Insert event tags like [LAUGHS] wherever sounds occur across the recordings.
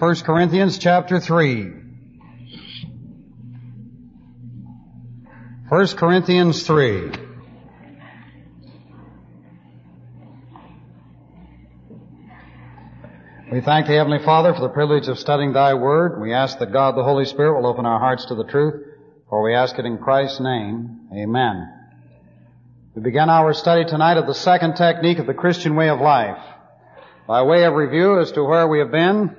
1 Corinthians chapter 3. 1 Corinthians 3. We thank the Heavenly Father for the privilege of studying Thy Word. We ask that God the Holy Spirit will open our hearts to the truth, for we ask it in Christ's name. Amen. We begin our study tonight of the second technique of the Christian way of life. By way of review as to where we have been,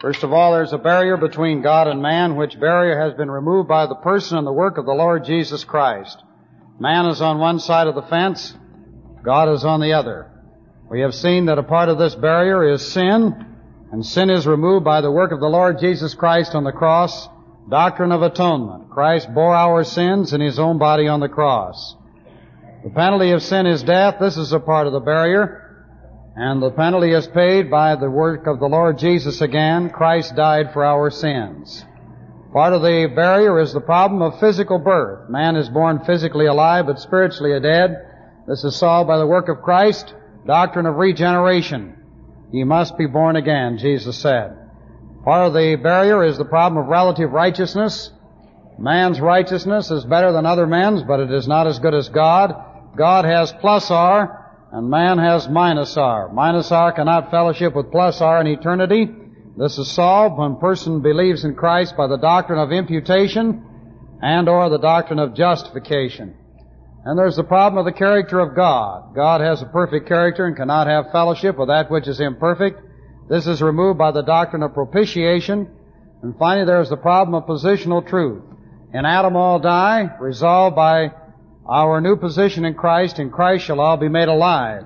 first of all, there's a barrier between God and man, which barrier has been removed by the person and the work of the Lord Jesus Christ. Man is on one side of the fence, God is on the other. We have seen that a part of this barrier is sin, and sin is removed by the work of the Lord Jesus Christ on the cross. Doctrine of atonement. Christ bore our sins in His own body on the cross. The penalty of sin is death. This is a part of the barrier. And the penalty is paid by the work of the Lord Jesus again. Christ died for our sins. Part of the barrier is the problem of physical birth. Man is born physically alive but spiritually dead. This is solved by the work of Christ. Doctrine of regeneration. Ye must be born again, Jesus said. Part of the barrier is the problem of relative righteousness. Man's righteousness is better than other men's, but it is not as good as God. God has plus R, and man has minus R. Minus R cannot fellowship with plus R in eternity. This is solved when person believes in Christ by the doctrine of imputation and or the doctrine of justification. And there's the problem of the character of God. God has a perfect character and cannot have fellowship with that which is imperfect. This is removed by the doctrine of propitiation. And finally, there's the problem of positional truth. In Adam all die, resolved by our new position in Christ, in Christ shall all be made alive.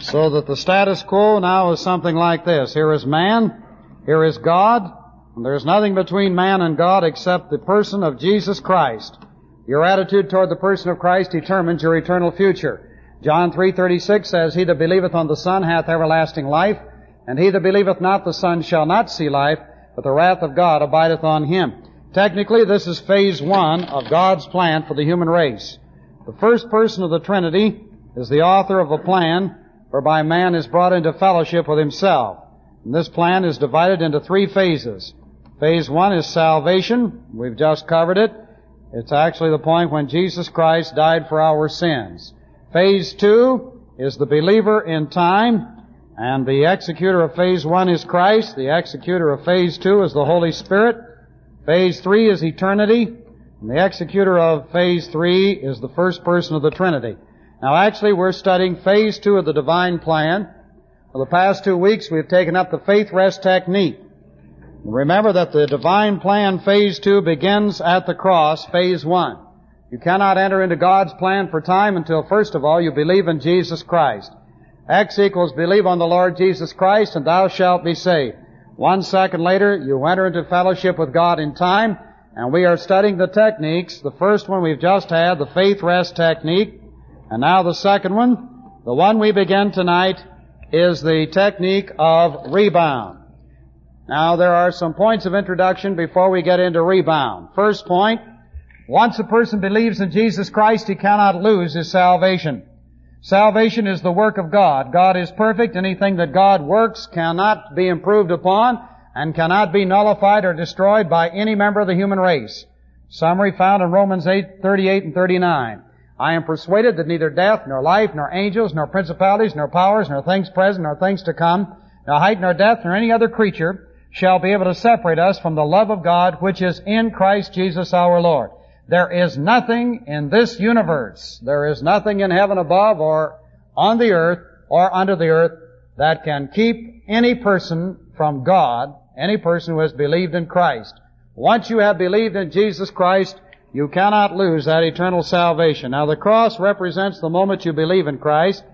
So that the status quo now is something like this. Here is man, here is God, and there's nothing between man and God except the person of Jesus Christ. Your attitude toward the person of Christ determines your eternal future. John 3:36 says, "He that believeth on the Son hath everlasting life, and he that believeth not the Son shall not see life, but the wrath of God abideth on him." Technically, this is phase one of God's plan for the human race. The first person of the Trinity is the author of a plan whereby man is brought into fellowship with himself. And this plan is divided into three phases. Phase one is salvation. We've just covered it. It's actually the point when Jesus Christ died for our sins. Phase two is the believer in time, and the executor of phase one is Christ. The executor of phase two is the Holy Spirit. Phase three is eternity, and the executor of phase three is the first person of the Trinity. Now actually we're studying phase two of the divine plan. For the past two weeks we've taken up the faith rest technique. Remember that the divine plan phase two begins at the cross, phase one. You cannot enter into God's plan for time until first of all you believe in Jesus Christ. X equals believe on the Lord Jesus Christ and thou shalt be saved. One second later, you enter into fellowship with God in time, and we are studying the techniques. The first one we've just had, the faith rest technique, and now the second one, the one we begin tonight, is the technique of rebound. Now there are some points of introduction before we get into rebound. First point, once a person believes in Jesus Christ, he cannot lose his salvation. Salvation is the work of God. God is perfect. Anything that God works cannot be improved upon and cannot be nullified or destroyed by any member of the human race. Summary found in Romans 8, 38 and 39. I am persuaded that neither death, nor life, nor angels, nor principalities, nor powers, nor things present, nor things to come, nor height, nor depth, nor any other creature shall be able to separate us from the love of God which is in Christ Jesus our Lord. There is nothing in this universe, there is nothing in heaven above or on the earth or under the earth that can keep any person from God, any person who has believed in Christ. Once you have believed in Jesus Christ, you cannot lose that eternal salvation. Now the cross represents the moment you believe in Christ,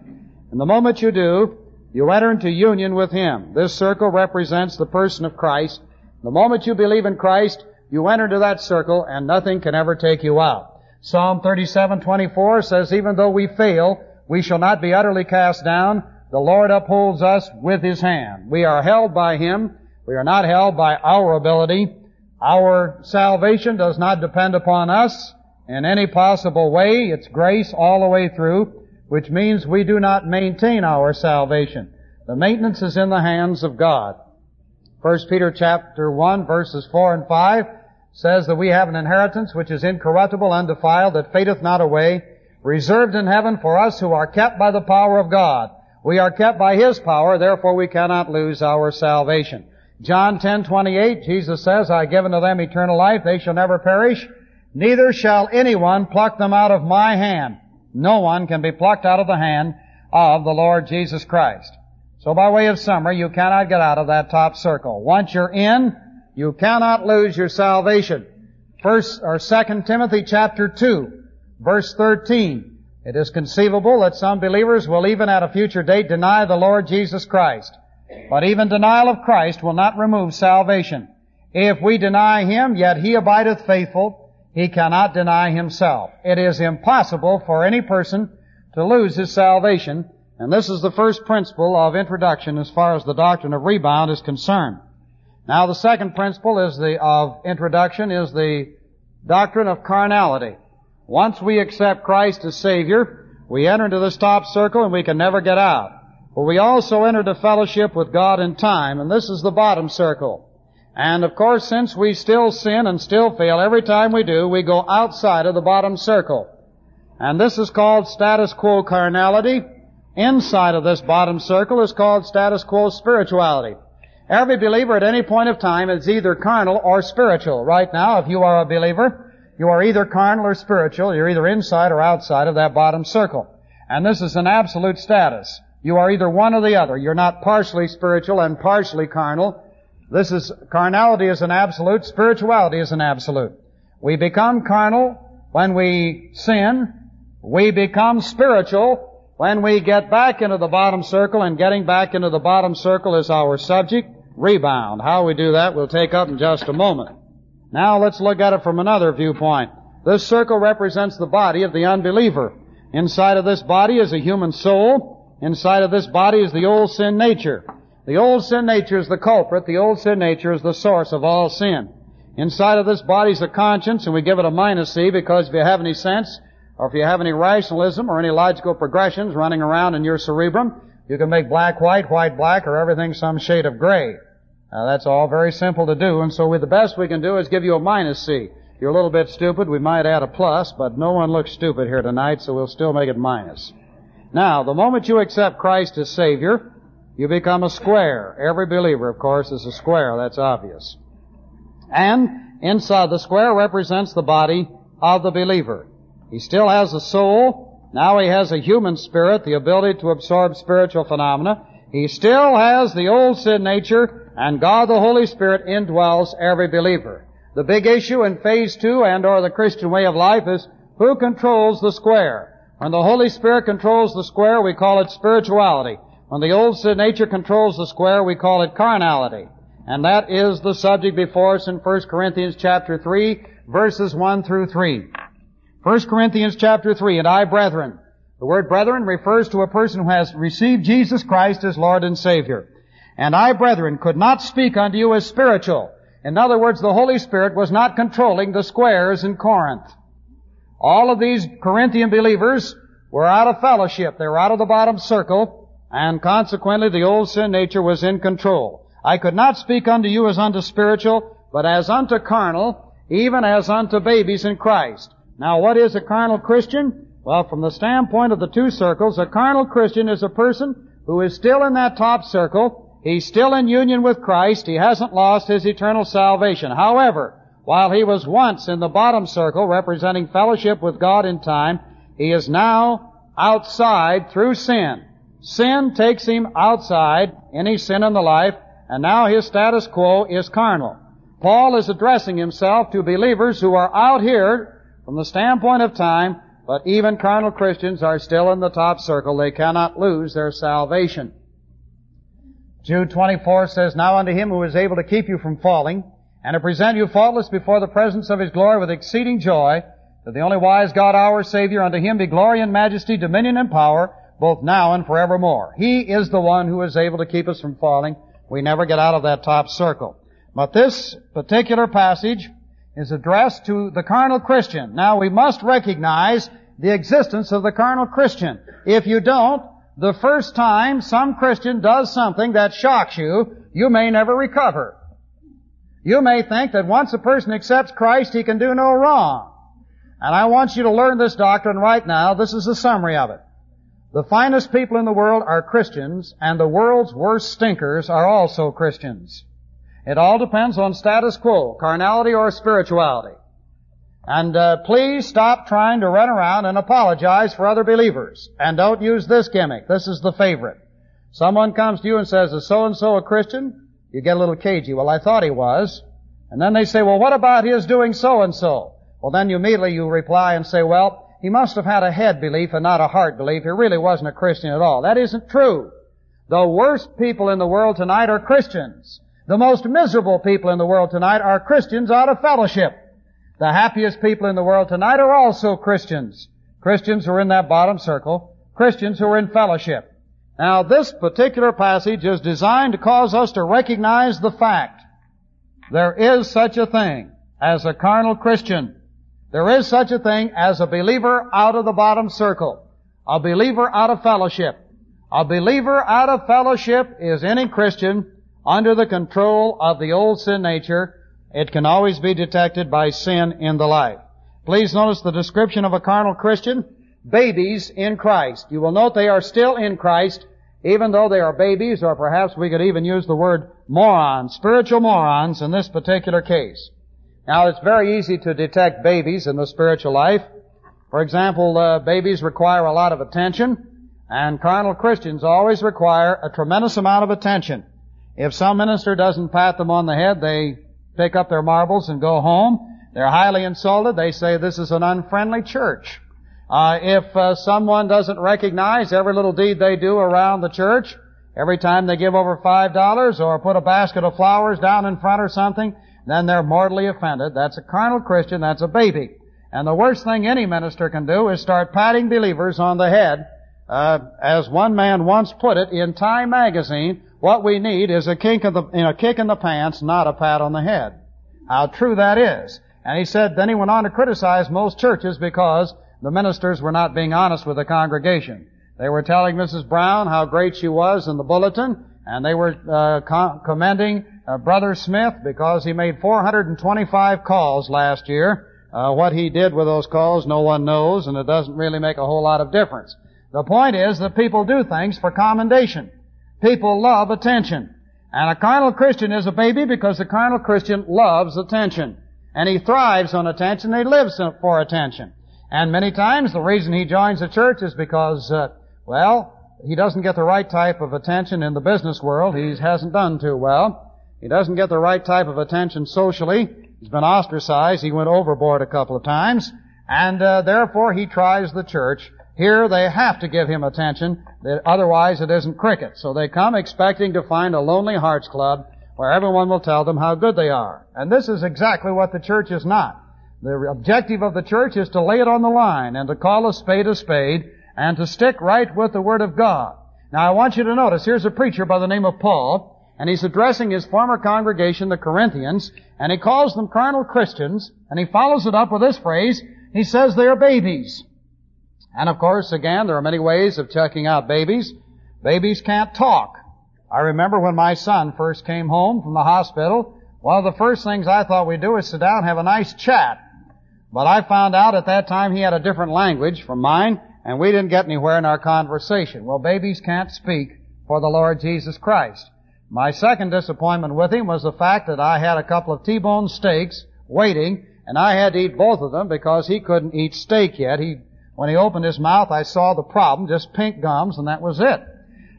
and the moment you do, you enter into union with Him. This circle represents the person of Christ. The moment you believe in Christ, you enter into that circle and nothing can ever take you out. Psalm 37:24 says, even though we fail, we shall not be utterly cast down. The Lord upholds us with His hand. We are held by Him. We are not held by our ability. Our salvation does not depend upon us in any possible way. It's grace all the way through which means we do not maintain our salvation. The maintenance is in the hands of God. 1 Peter chapter 1 verses 4 and 5 says that we have an inheritance which is incorruptible, undefiled, that fadeth not away, reserved in heaven for us who are kept by the power of God. We are kept by His power, therefore we cannot lose our salvation. John 10:28, Jesus says, I give unto them eternal life, they shall never perish, neither shall anyone pluck them out of my hand. No one can be plucked out of the hand of the Lord Jesus Christ. So by way of summary, you cannot get out of that top circle. Once you're in, you cannot lose your salvation. First or Second Timothy chapter 2, verse 13. It is conceivable that some believers will even at a future date deny the Lord Jesus Christ. But even denial of Christ will not remove salvation. If we deny Him, yet He abideth faithful, He cannot deny Himself. It is impossible for any person to lose his salvation and this is the first principle of introduction as far as the doctrine of rebound is concerned. Now the second principle is the, of introduction is the doctrine of carnality. Once we accept Christ as Savior, we enter into this top circle and we can never get out. But we also enter into fellowship with God in time, and this is the bottom circle. And of course, since we still sin and still fail, every time we do, we go outside of the bottom circle. And this is called status quo carnality, Inside of this bottom circle is called status quo spirituality. Every believer at any point of time is either carnal or spiritual. Right now, if you are a believer, you are either carnal or spiritual. You're either inside or outside of that bottom circle. And this is an absolute status. You are either one or the other. You're not partially spiritual and partially carnal. This is, carnality is an absolute, spirituality is an absolute. We become carnal when we sin. We become spiritual when we get back into the bottom circle, and getting back into the bottom circle is our subject, rebound. How we do that we'll take up in just a moment. Now let's look at it from another viewpoint. This circle represents the body of the unbeliever. Inside of this body is a human soul. Inside of this body is the old sin nature. The old sin nature is the culprit. The old sin nature is the source of all sin. Inside of this body is the conscience, and we give it a minus C because if you have any sense, or if you have any rationalism or any logical progressions running around in your cerebrum, you can make black white, white black, or everything some shade of gray. Now that's all very simple to do, and so we, the best we can do is give you a minus C. You're a little bit stupid, we might add a plus, but no one looks stupid here tonight, so we'll still make it minus. Now, the moment you accept Christ as Savior, you become a square. Every believer, of course, is a square, that's obvious. And inside the square represents the body of the believer. He still has a soul. Now he has a human spirit, the ability to absorb spiritual phenomena. He still has the old sin nature, and God the Holy Spirit indwells every believer. The big issue in phase two and or the Christian way of life is who controls the square. When the Holy Spirit controls the square, we call it spirituality. When the old nature controls the square, we call it carnality. And that is the subject before us in 1 Corinthians chapter 3, verses 1 through 3. 1 Corinthians chapter 3, and I, brethren. The word brethren refers to a person who has received Jesus Christ as Lord and Savior. And I, brethren, could not speak unto you as spiritual. In other words, the Holy Spirit was not controlling the squares in Corinth. All of these Corinthian believers were out of fellowship. They were out of the bottom circle, and consequently the old sin nature was in control. I could not speak unto you as unto spiritual, but as unto carnal, even as unto babies in Christ. Now what is a carnal Christian? Well, from the standpoint of the two circles, a carnal Christian is a person who is still in that top circle. He's still in union with Christ. He hasn't lost his eternal salvation. However, while he was once in the bottom circle, representing fellowship with God in time, he is now outside through sin. Sin takes him outside, any sin in the life, and now his status quo is carnal. Paul is addressing himself to believers who are out here from the standpoint of time, but even carnal Christians are still in the top circle. They cannot lose their salvation. Jude 24 says, Now unto him who is able to keep you from falling, and to present you faultless before the presence of his glory with exceeding joy, that the only wise God our Savior, unto him be glory and majesty, dominion and power, both now and forevermore. He is the one who is able to keep us from falling. We never get out of that top circle. But this particular passage is addressed to the carnal Christian. Now we must recognize the existence of the carnal Christian. If you don't, the first time some Christian does something that shocks you, you may never recover. You may think that once a person accepts Christ, he can do no wrong. And I want you to learn this doctrine right now. This is a summary of it. The finest people in the world are Christians, and the world's worst stinkers are also Christians. It all depends on status quo, carnality or spirituality. And uh, please stop trying to run around and apologize for other believers. And don't use this gimmick. This is the favorite. Someone comes to you and says, is so-and-so a Christian? You get a little cagey. Well, I thought he was. And then they say, well, what about his doing so-and-so? Well, then you immediately you reply and say, well, he must have had a head belief and not a heart belief. He really wasn't a Christian at all. That isn't true. The worst people in the world tonight are Christians. The most miserable people in the world tonight are Christians out of fellowship. The happiest people in the world tonight are also Christians. Christians who are in that bottom circle. Christians who are in fellowship. Now this particular passage is designed to cause us to recognize the fact there is such a thing as a carnal Christian. There is such a thing as a believer out of the bottom circle. A believer out of fellowship. A believer out of fellowship is any Christian under the control of the old sin nature. It can always be detected by sin in the life. Please notice the description of a carnal Christian. Babies in Christ. You will note they are still in Christ, even though they are babies, or perhaps we could even use the word morons, spiritual morons in this particular case. Now, it's very easy to detect babies in the spiritual life. For example, uh, babies require a lot of attention, and carnal Christians always require a tremendous amount of attention. If some minister doesn't pat them on the head, they pick up their marbles and go home. They're highly insulted. They say this is an unfriendly church. Uh, if uh, someone doesn't recognize every little deed they do around the church, every time they give over five dollars or put a basket of flowers down in front or something, then they're mortally offended. That's a carnal Christian. That's a baby. And the worst thing any minister can do is start patting believers on the head. Uh, as one man once put it in Time magazine, what we need is a the, a kick in the pants, not a pat on the head. How true that is. And he said, then he went on to criticize most churches because the ministers were not being honest with the congregation. They were telling Mrs. Brown how great she was in the bulletin, and they were uh, com- commending uh, Brother Smith because he made 425 calls last year. Uh, what he did with those calls, no one knows, and it doesn't really make a whole lot of difference. The point is that people do things for commendation. People love attention. And a carnal Christian is a baby because the carnal Christian loves attention. And he thrives on attention, he lives for attention. And many times the reason he joins the church is because, uh, well, he doesn't get the right type of attention in the business world. He hasn't done too well. He doesn't get the right type of attention socially. He's been ostracized. He went overboard a couple of times. And uh, therefore he tries the church. Here they have to give him attention. Otherwise it isn't cricket. So they come expecting to find a lonely hearts club where everyone will tell them how good they are. And this is exactly what the church is not. The objective of the church is to lay it on the line and to call a spade a spade and to stick right with the Word of God. Now I want you to notice, here's a preacher by the name of Paul, and he's addressing his former congregation, the Corinthians, and he calls them carnal Christians, and he follows it up with this phrase, he says they are babies. And of course, again, there are many ways of checking out babies. Babies can't talk. I remember when my son first came home from the hospital, one of the first things I thought we'd do was sit down and have a nice chat. But I found out at that time he had a different language from mine, and we didn't get anywhere in our conversation. Well, babies can't speak for the Lord Jesus Christ. My second disappointment with him was the fact that I had a couple of T-bone steaks waiting, and I had to eat both of them because he couldn't eat steak yet. He, when he opened his mouth, I saw the problem, just pink gums, and that was it.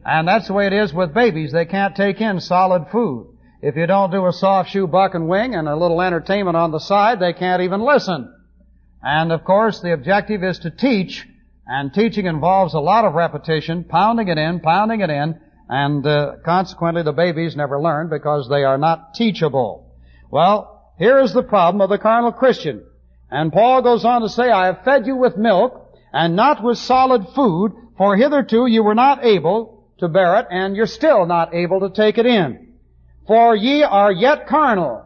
And that's the way it is with babies. They can't take in solid food. If you don't do a soft shoe buck and wing and a little entertainment on the side, they can't even listen. And of course, the objective is to teach, and teaching involves a lot of repetition, pounding it in, pounding it in, and uh, consequently the babies never learn because they are not teachable. Well, here is the problem of the carnal Christian. And Paul goes on to say, I have fed you with milk and not with solid food, for hitherto you were not able to bear it, and you're still not able to take it in. For ye are yet carnal.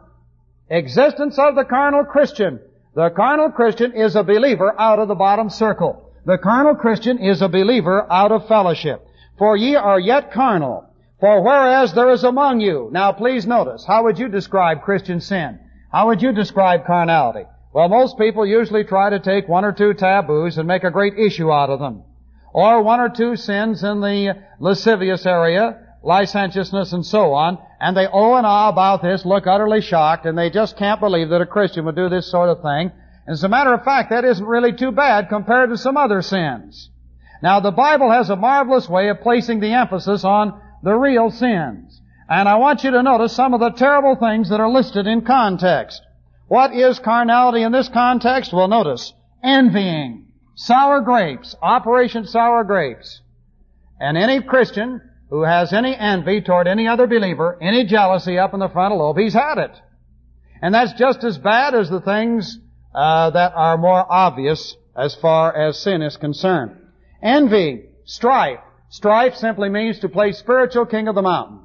Existence of the carnal Christian. The carnal Christian is a believer out of the bottom circle. The carnal Christian is a believer out of fellowship. For ye are yet carnal. For whereas there is among you, now please notice, how would you describe Christian sin? How would you describe carnality? Well, most people usually try to take one or two taboos and make a great issue out of them. Or one or two sins in the lascivious area, licentiousness and so on, and they oh and ah about this, look utterly shocked, and they just can't believe that a Christian would do this sort of thing. And as a matter of fact, that isn't really too bad compared to some other sins. Now the Bible has a marvelous way of placing the emphasis on the real sins. And I want you to notice some of the terrible things that are listed in context. What is carnality in this context? Well notice, envying, sour grapes, Operation Sour Grapes. And any Christian who has any envy toward any other believer, any jealousy up in the frontal lobe, he's had it. And that's just as bad as the things uh, that are more obvious as far as sin is concerned. Envy, strife. Strife simply means to play spiritual king of the mountain.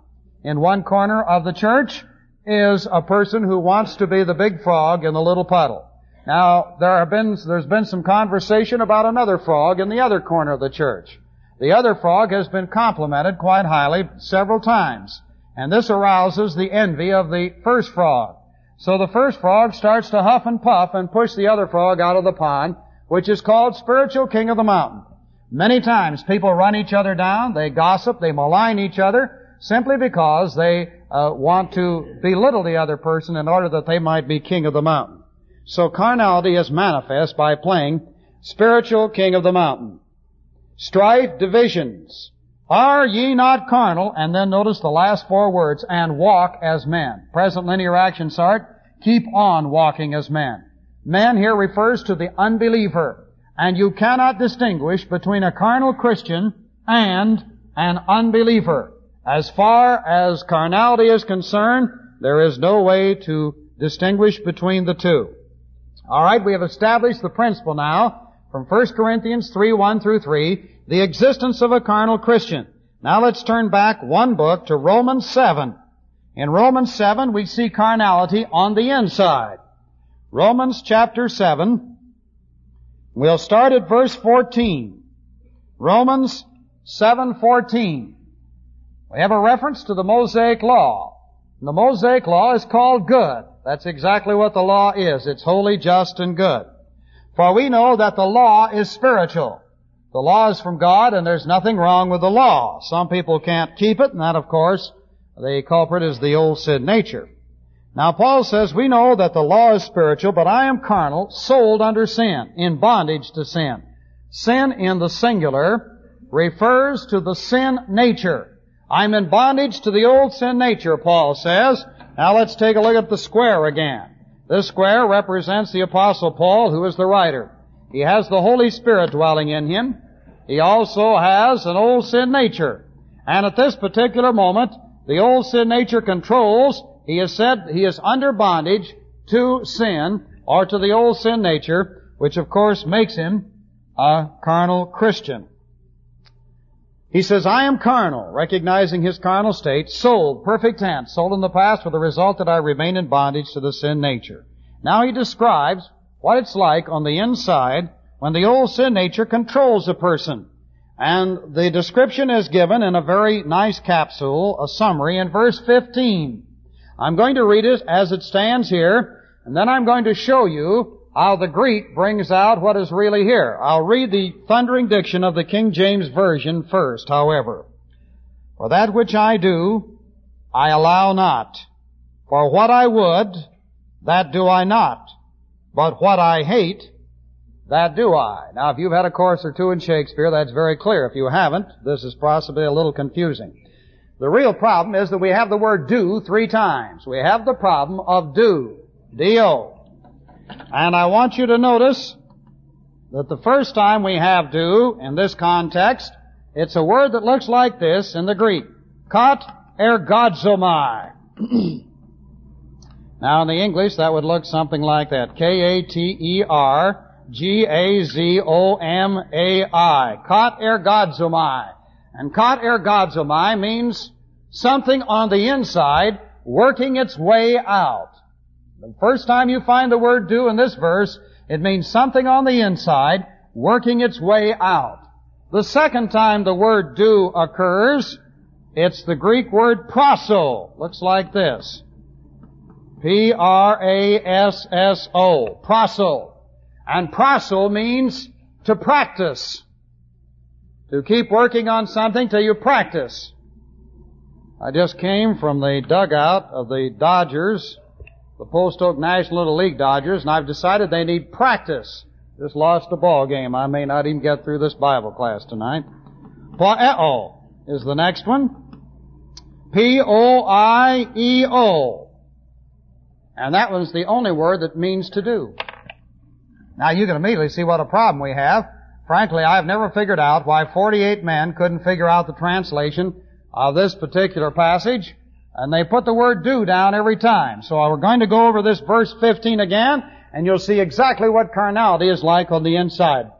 In one corner of the church is a person who wants to be the big frog in the little puddle. Now, there have been, there's been some conversation about another frog in the other corner of the church. The other frog has been complimented quite highly several times. And this arouses the envy of the first frog. So the first frog starts to huff and puff and push the other frog out of the pond, which is called spiritual king of the mountain. Many times people run each other down, they gossip, they malign each other, simply because they uh, want to belittle the other person in order that they might be king of the mountain. So carnality is manifest by playing spiritual king of the mountain strife, divisions. Are ye not carnal? And then notice the last four words, and walk as men. Present linear action start, keep on walking as men. Man here refers to the unbeliever. And you cannot distinguish between a carnal Christian and an unbeliever. As far as carnality is concerned, there is no way to distinguish between the two. Alright, we have established the principle now from 1 Corinthians 3, 1 through 3, the existence of a carnal Christian. Now let's turn back one book to Romans 7. In Romans 7, we see carnality on the inside. Romans chapter 7. We'll start at verse 14. Romans 7:14. We have a reference to the Mosaic law. The Mosaic law is called good. That's exactly what the law is. It's holy, just, and good. For we know that the law is spiritual. The law is from God and there's nothing wrong with the law. Some people can't keep it and that of course, the culprit is the old sin nature. Now Paul says, we know that the law is spiritual, but I am carnal, sold under sin, in bondage to sin. Sin in the singular refers to the sin nature. I'm in bondage to the old sin nature, Paul says. Now let's take a look at the square again. This square represents the apostle Paul, who is the writer. He has the Holy Spirit dwelling in him. He also has an old sin nature. And at this particular moment, the old sin nature controls, he has said he is under bondage to sin, or to the old sin nature, which of course makes him a carnal Christian. He says, I am carnal, recognizing his carnal state, sold, perfect tense, sold in the past with the result that I remain in bondage to the sin nature. Now he describes what it's like on the inside when the old sin nature controls a person. And the description is given in a very nice capsule, a summary in verse 15. I'm going to read it as it stands here, and then I'm going to show you how the Greek brings out what is really here. I'll read the thundering diction of the King James Version first, however. For that which I do, I allow not. For what I would, that do I not. But what I hate, that do I. Now, if you've had a course or two in Shakespeare, that's very clear. If you haven't, this is possibly a little confusing. The real problem is that we have the word do three times. We have the problem of do. D-O. And I want you to notice that the first time we have do in this context, it's a word that looks like this in the Greek. Kat ergazomai. [CLEARS THROAT] now in the English that would look something like that. K-A-T-E-R-G-A-Z-O-M-A-I. Katergazomai. And katergazomai means something on the inside working its way out. The first time you find the word do in this verse, it means something on the inside working its way out. The second time the word do occurs, it's the Greek word prasso. Looks like this. P-R-A-S-S-O. Prasso. And prasso means to practice. To keep working on something till you practice. I just came from the dugout of the Dodgers, the Post Oak National Little League Dodgers, and I've decided they need practice. Just lost a ball game. I may not even get through this Bible class tonight. Poieo is the next one. P-O-I-E-O. And that one's the only word that means to do. Now you can immediately see what a problem we have. Frankly, I've never figured out why 48 men couldn't figure out the translation of this particular passage, and they put the word do down every time. So we're going to go over this verse 15 again, and you'll see exactly what carnality is like on the inside.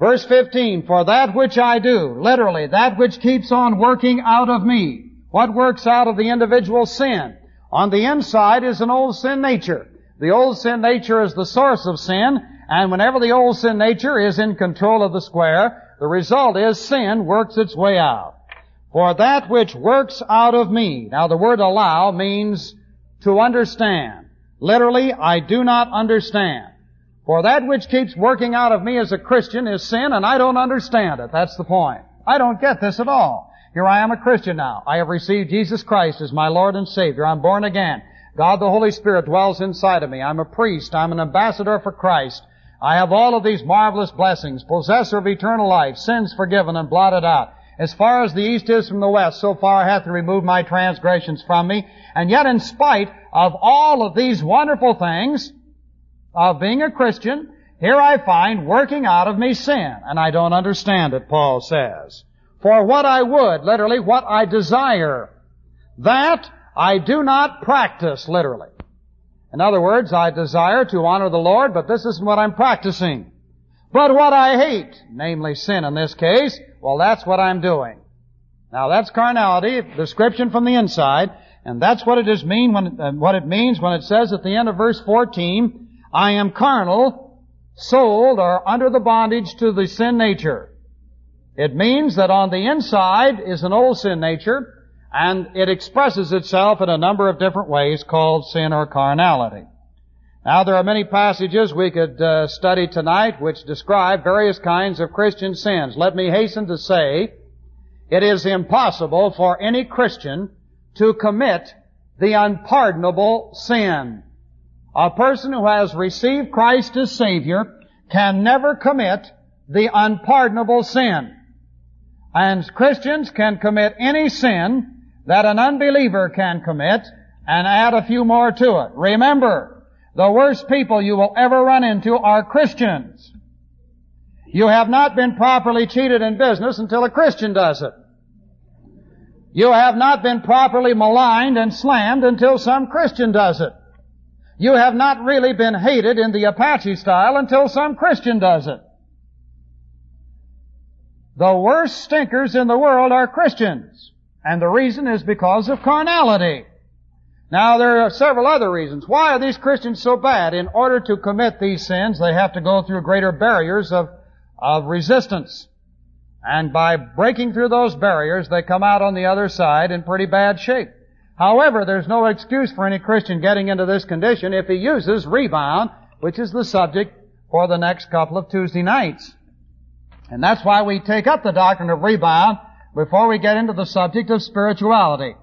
Verse 15, for that which I do, literally, that which keeps on working out of me. What works out of the individual sin? On the inside is an old sin nature. The old sin nature is the source of sin, and whenever the old sin nature is in control of the square, the result is sin works its way out. For that which works out of me. Now the word allow means to understand. Literally, I do not understand. For that which keeps working out of me as a Christian is sin and I don't understand it. That's the point. I don't get this at all. Here I am a Christian now. I have received Jesus Christ as my Lord and Savior. I'm born again. God the Holy Spirit dwells inside of me. I'm a priest. I'm an ambassador for Christ. I have all of these marvelous blessings, possessor of eternal life, sins forgiven and blotted out. As far as the east is from the west, so far hath he removed my transgressions from me. And yet in spite of all of these wonderful things of being a Christian, here I find working out of me sin. And I don't understand it, Paul says. For what I would, literally, what I desire, that I do not practice, literally. In other words, I desire to honor the Lord, but this isn't what I'm practicing. But what I hate, namely sin in this case, well, that's what I'm doing. Now that's carnality, description from the inside, and that's what it is mean when uh, what it means when it says at the end of verse 14, I am carnal, sold or under the bondage to the sin nature. It means that on the inside is an old sin nature, and it expresses itself in a number of different ways called sin or carnality. Now there are many passages we could uh, study tonight which describe various kinds of Christian sins. Let me hasten to say, it is impossible for any Christian to commit the unpardonable sin. A person who has received Christ as Savior can never commit the unpardonable sin. And Christians can commit any sin that an unbeliever can commit and add a few more to it. Remember, the worst people you will ever run into are Christians. You have not been properly cheated in business until a Christian does it. You have not been properly maligned and slammed until some Christian does it. You have not really been hated in the Apache style until some Christian does it. The worst stinkers in the world are Christians. And the reason is because of carnality. Now there are several other reasons. Why are these Christians so bad? In order to commit these sins, they have to go through greater barriers of, of resistance. And by breaking through those barriers, they come out on the other side in pretty bad shape. However, there's no excuse for any Christian getting into this condition if he uses rebound, which is the subject for the next couple of Tuesday nights. And that's why we take up the doctrine of rebound before we get into the subject of spirituality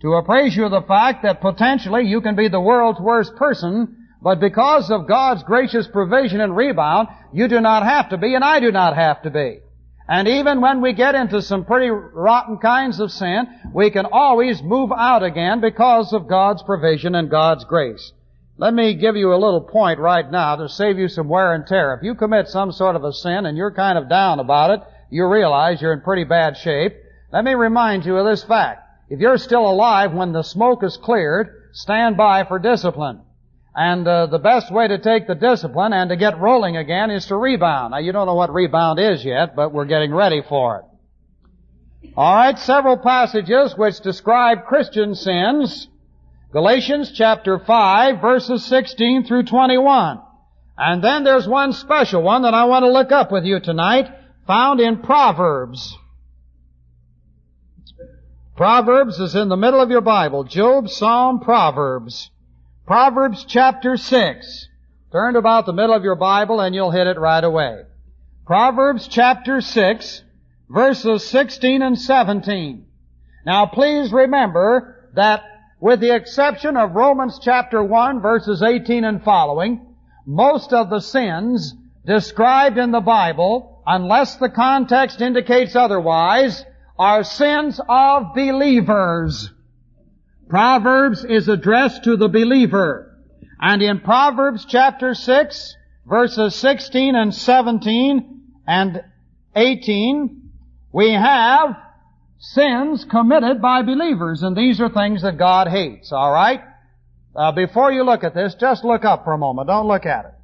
to appraise you of the fact that potentially you can be the world's worst person, but because of God's gracious provision and rebound, you do not have to be, and I do not have to be. And even when we get into some pretty rotten kinds of sin, we can always move out again because of God's provision and God's grace. Let me give you a little point right now to save you some wear and tear. If you commit some sort of a sin and you're kind of down about it, you realize you're in pretty bad shape. Let me remind you of this fact. If you're still alive when the smoke is cleared, stand by for discipline. And uh, the best way to take the discipline and to get rolling again is to rebound. Now you don't know what rebound is yet, but we're getting ready for it. Alright, several passages which describe Christian sins. Galatians chapter 5 verses 16 through 21. And then there's one special one that I want to look up with you tonight. found in Proverbs. Proverbs is in the middle of your Bible. Job, Psalm, Proverbs. Proverbs chapter 6. Turn to about the middle of your Bible and you'll hit it right away. Proverbs chapter 6, verses 16 and 17. Now please remember that with the exception of Romans chapter 1 verses 18 and following, most of the sins described in the Bible, unless the context indicates otherwise, are sins of believers. Proverbs is addressed to the believer. And in Proverbs chapter 6, verses 16 and 17 and 18, we have sins committed by believers, and these are things that God hates, alright? Uh, before you look at this, just look up for a moment. Don't look at it.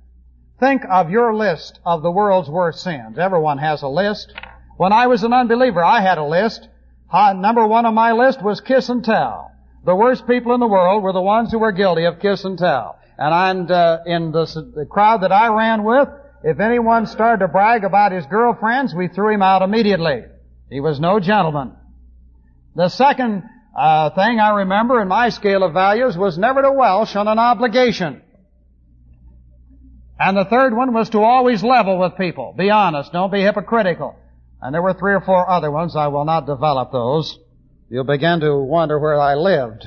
Think of your list of the world's worst sins. Everyone has a list. When I was an unbeliever, I had a list. Number one on my list was kiss and tell. The worst people in the world were the ones who were guilty of kiss and tell. And I'm, uh, in the, crowd that I ran with, if anyone started to brag about his girlfriends, we threw him out immediately. He was no gentleman. The second uh, thing I remember in my scale of values was never to welsh on an obligation. And the third one was to always level with people. Be honest. Don't be hypocritical. And there were three or four other ones. I will not develop those. You'll begin to wonder where I lived.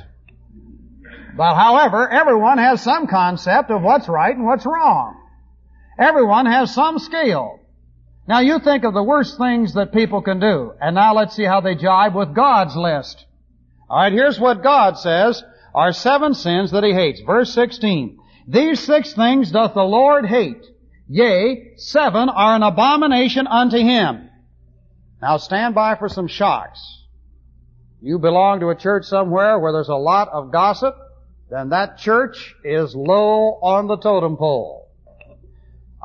But however, everyone has some concept of what's right and what's wrong. Everyone has some scale. Now you think of the worst things that people can do, and now let's see how they jibe with God's list. Alright, here's what God says are seven sins that He hates. Verse 16. These six things doth the Lord hate. Yea, seven are an abomination unto Him. Now stand by for some shocks. You belong to a church somewhere where there's a lot of gossip, then that church is low on the totem pole.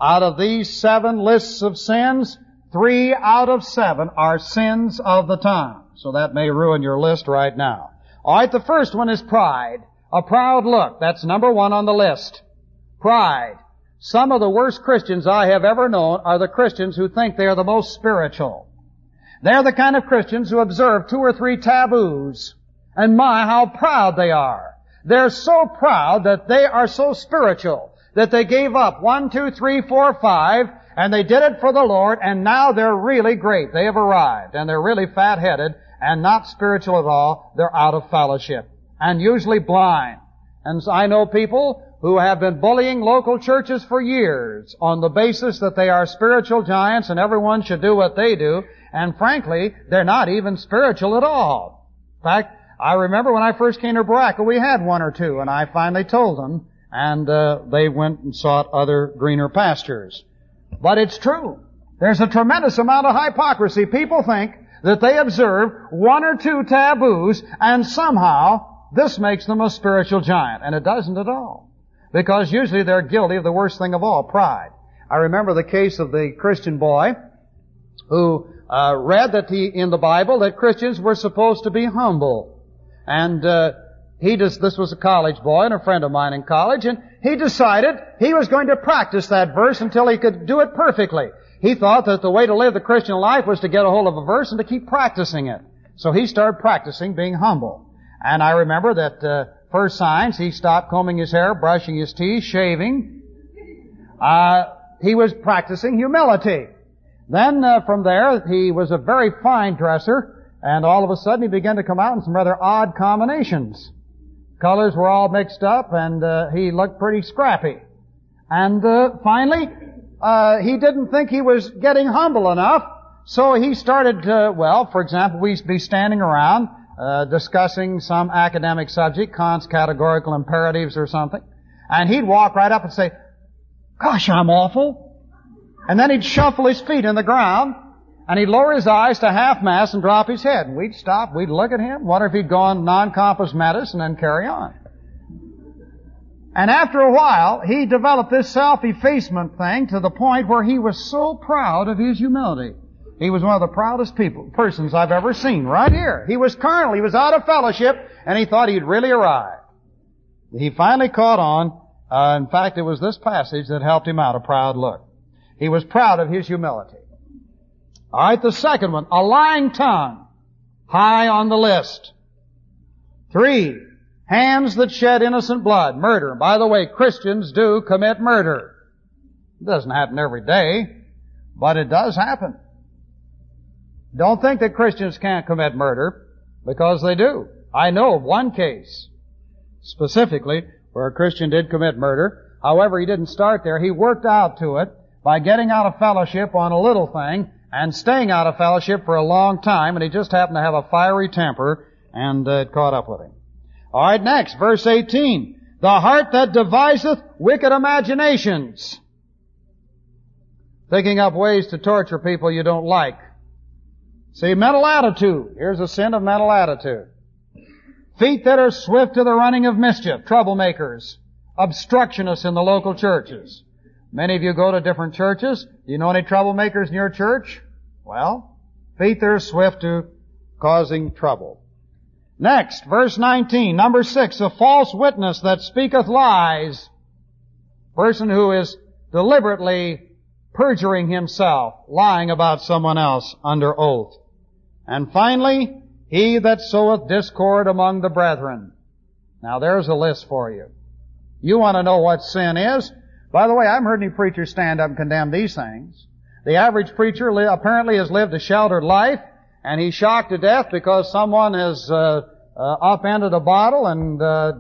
Out of these seven lists of sins, three out of seven are sins of the time. So that may ruin your list right now. Alright, the first one is pride. A proud look. That's number one on the list. Pride. Some of the worst Christians I have ever known are the Christians who think they are the most spiritual. They're the kind of Christians who observe two or three taboos. And my, how proud they are. They're so proud that they are so spiritual that they gave up one, two, three, four, five, and they did it for the Lord, and now they're really great. They have arrived, and they're really fat-headed and not spiritual at all. They're out of fellowship, and usually blind. And I know people who have been bullying local churches for years on the basis that they are spiritual giants and everyone should do what they do, and frankly, they're not even spiritual at all. In fact, I remember when I first came to Berachah, we had one or two, and I finally told them, and uh, they went and sought other greener pastures. But it's true. There's a tremendous amount of hypocrisy. People think that they observe one or two taboos, and somehow this makes them a spiritual giant, and it doesn't at all. Because usually they're guilty of the worst thing of all, pride. I remember the case of the Christian boy who uh, read that he, in the Bible that Christians were supposed to be humble. And uh, he just, this was a college boy and a friend of mine in college, and he decided he was going to practice that verse until he could do it perfectly. He thought that the way to live the Christian life was to get a hold of a verse and to keep practicing it. So he started practicing being humble. And I remember that uh, first signs, he stopped combing his hair, brushing his teeth, shaving. Uh, he was practicing humility. Then uh, from there, he was a very fine dresser, and all of a sudden he began to come out in some rather odd combinations. Colors were all mixed up, and uh, he looked pretty scrappy. And uh, finally, uh, he didn't think he was getting humble enough, so he started to, well, for example, we'd be standing around uh, discussing some academic subject, Kant's categorical imperatives or something, and he'd walk right up and say, "Gosh, I'm awful." And then he'd shuffle his feet in the ground, and he'd lower his eyes to half mast and drop his head. And we'd stop, we'd look at him, wonder if he'd gone non-compos mentis, and then carry on. And after a while, he developed this self-effacement thing to the point where he was so proud of his humility. He was one of the proudest people, persons I've ever seen, right here. He was carnal, he was out of fellowship, and he thought he'd really arrived. He finally caught on, uh, in fact, it was this passage that helped him out, a proud look. He was proud of his humility. Alright, the second one, a lying tongue. High on the list. Three, hands that shed innocent blood. Murder. By the way, Christians do commit murder. It doesn't happen every day, but it does happen. Don't think that Christians can't commit murder, because they do. I know of one case, specifically, where a Christian did commit murder. However, he didn't start there. He worked out to it by getting out of fellowship on a little thing and staying out of fellowship for a long time, and he just happened to have a fiery temper, and uh, it caught up with him. Alright, next, verse 18. The heart that deviseth wicked imaginations. Thinking up ways to torture people you don't like. See, mental attitude. Here's a sin of mental attitude. Feet that are swift to the running of mischief. Troublemakers. Obstructionists in the local churches. Many of you go to different churches. Do you know any troublemakers in your church? Well, feet are swift to causing trouble. Next, verse 19, number 6, a false witness that speaketh lies. Person who is deliberately perjuring himself, lying about someone else under oath. And finally, he that soweth discord among the brethren. Now there's a list for you. You want to know what sin is? By the way, I haven't heard any preachers stand up and condemn these things. The average preacher li- apparently has lived a sheltered life, and he's shocked to death because someone has uh, uh, upended a bottle and uh,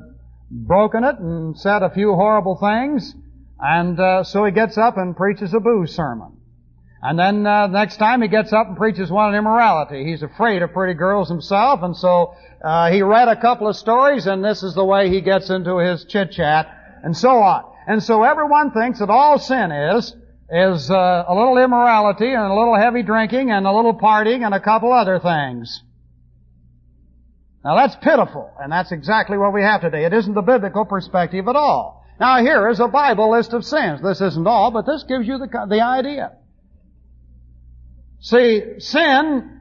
broken it and said a few horrible things, and uh, so he gets up and preaches a booze sermon. And then uh, next time he gets up and preaches one on immorality. He's afraid of pretty girls himself, and so uh, he read a couple of stories, and this is the way he gets into his chit chat, and so on. And so everyone thinks that all sin is is uh, a little immorality and a little heavy drinking and a little partying and a couple other things. Now that's pitiful, and that's exactly what we have today. It isn't the biblical perspective at all. Now here is a Bible list of sins. This isn't all, but this gives you the, the idea. See, sin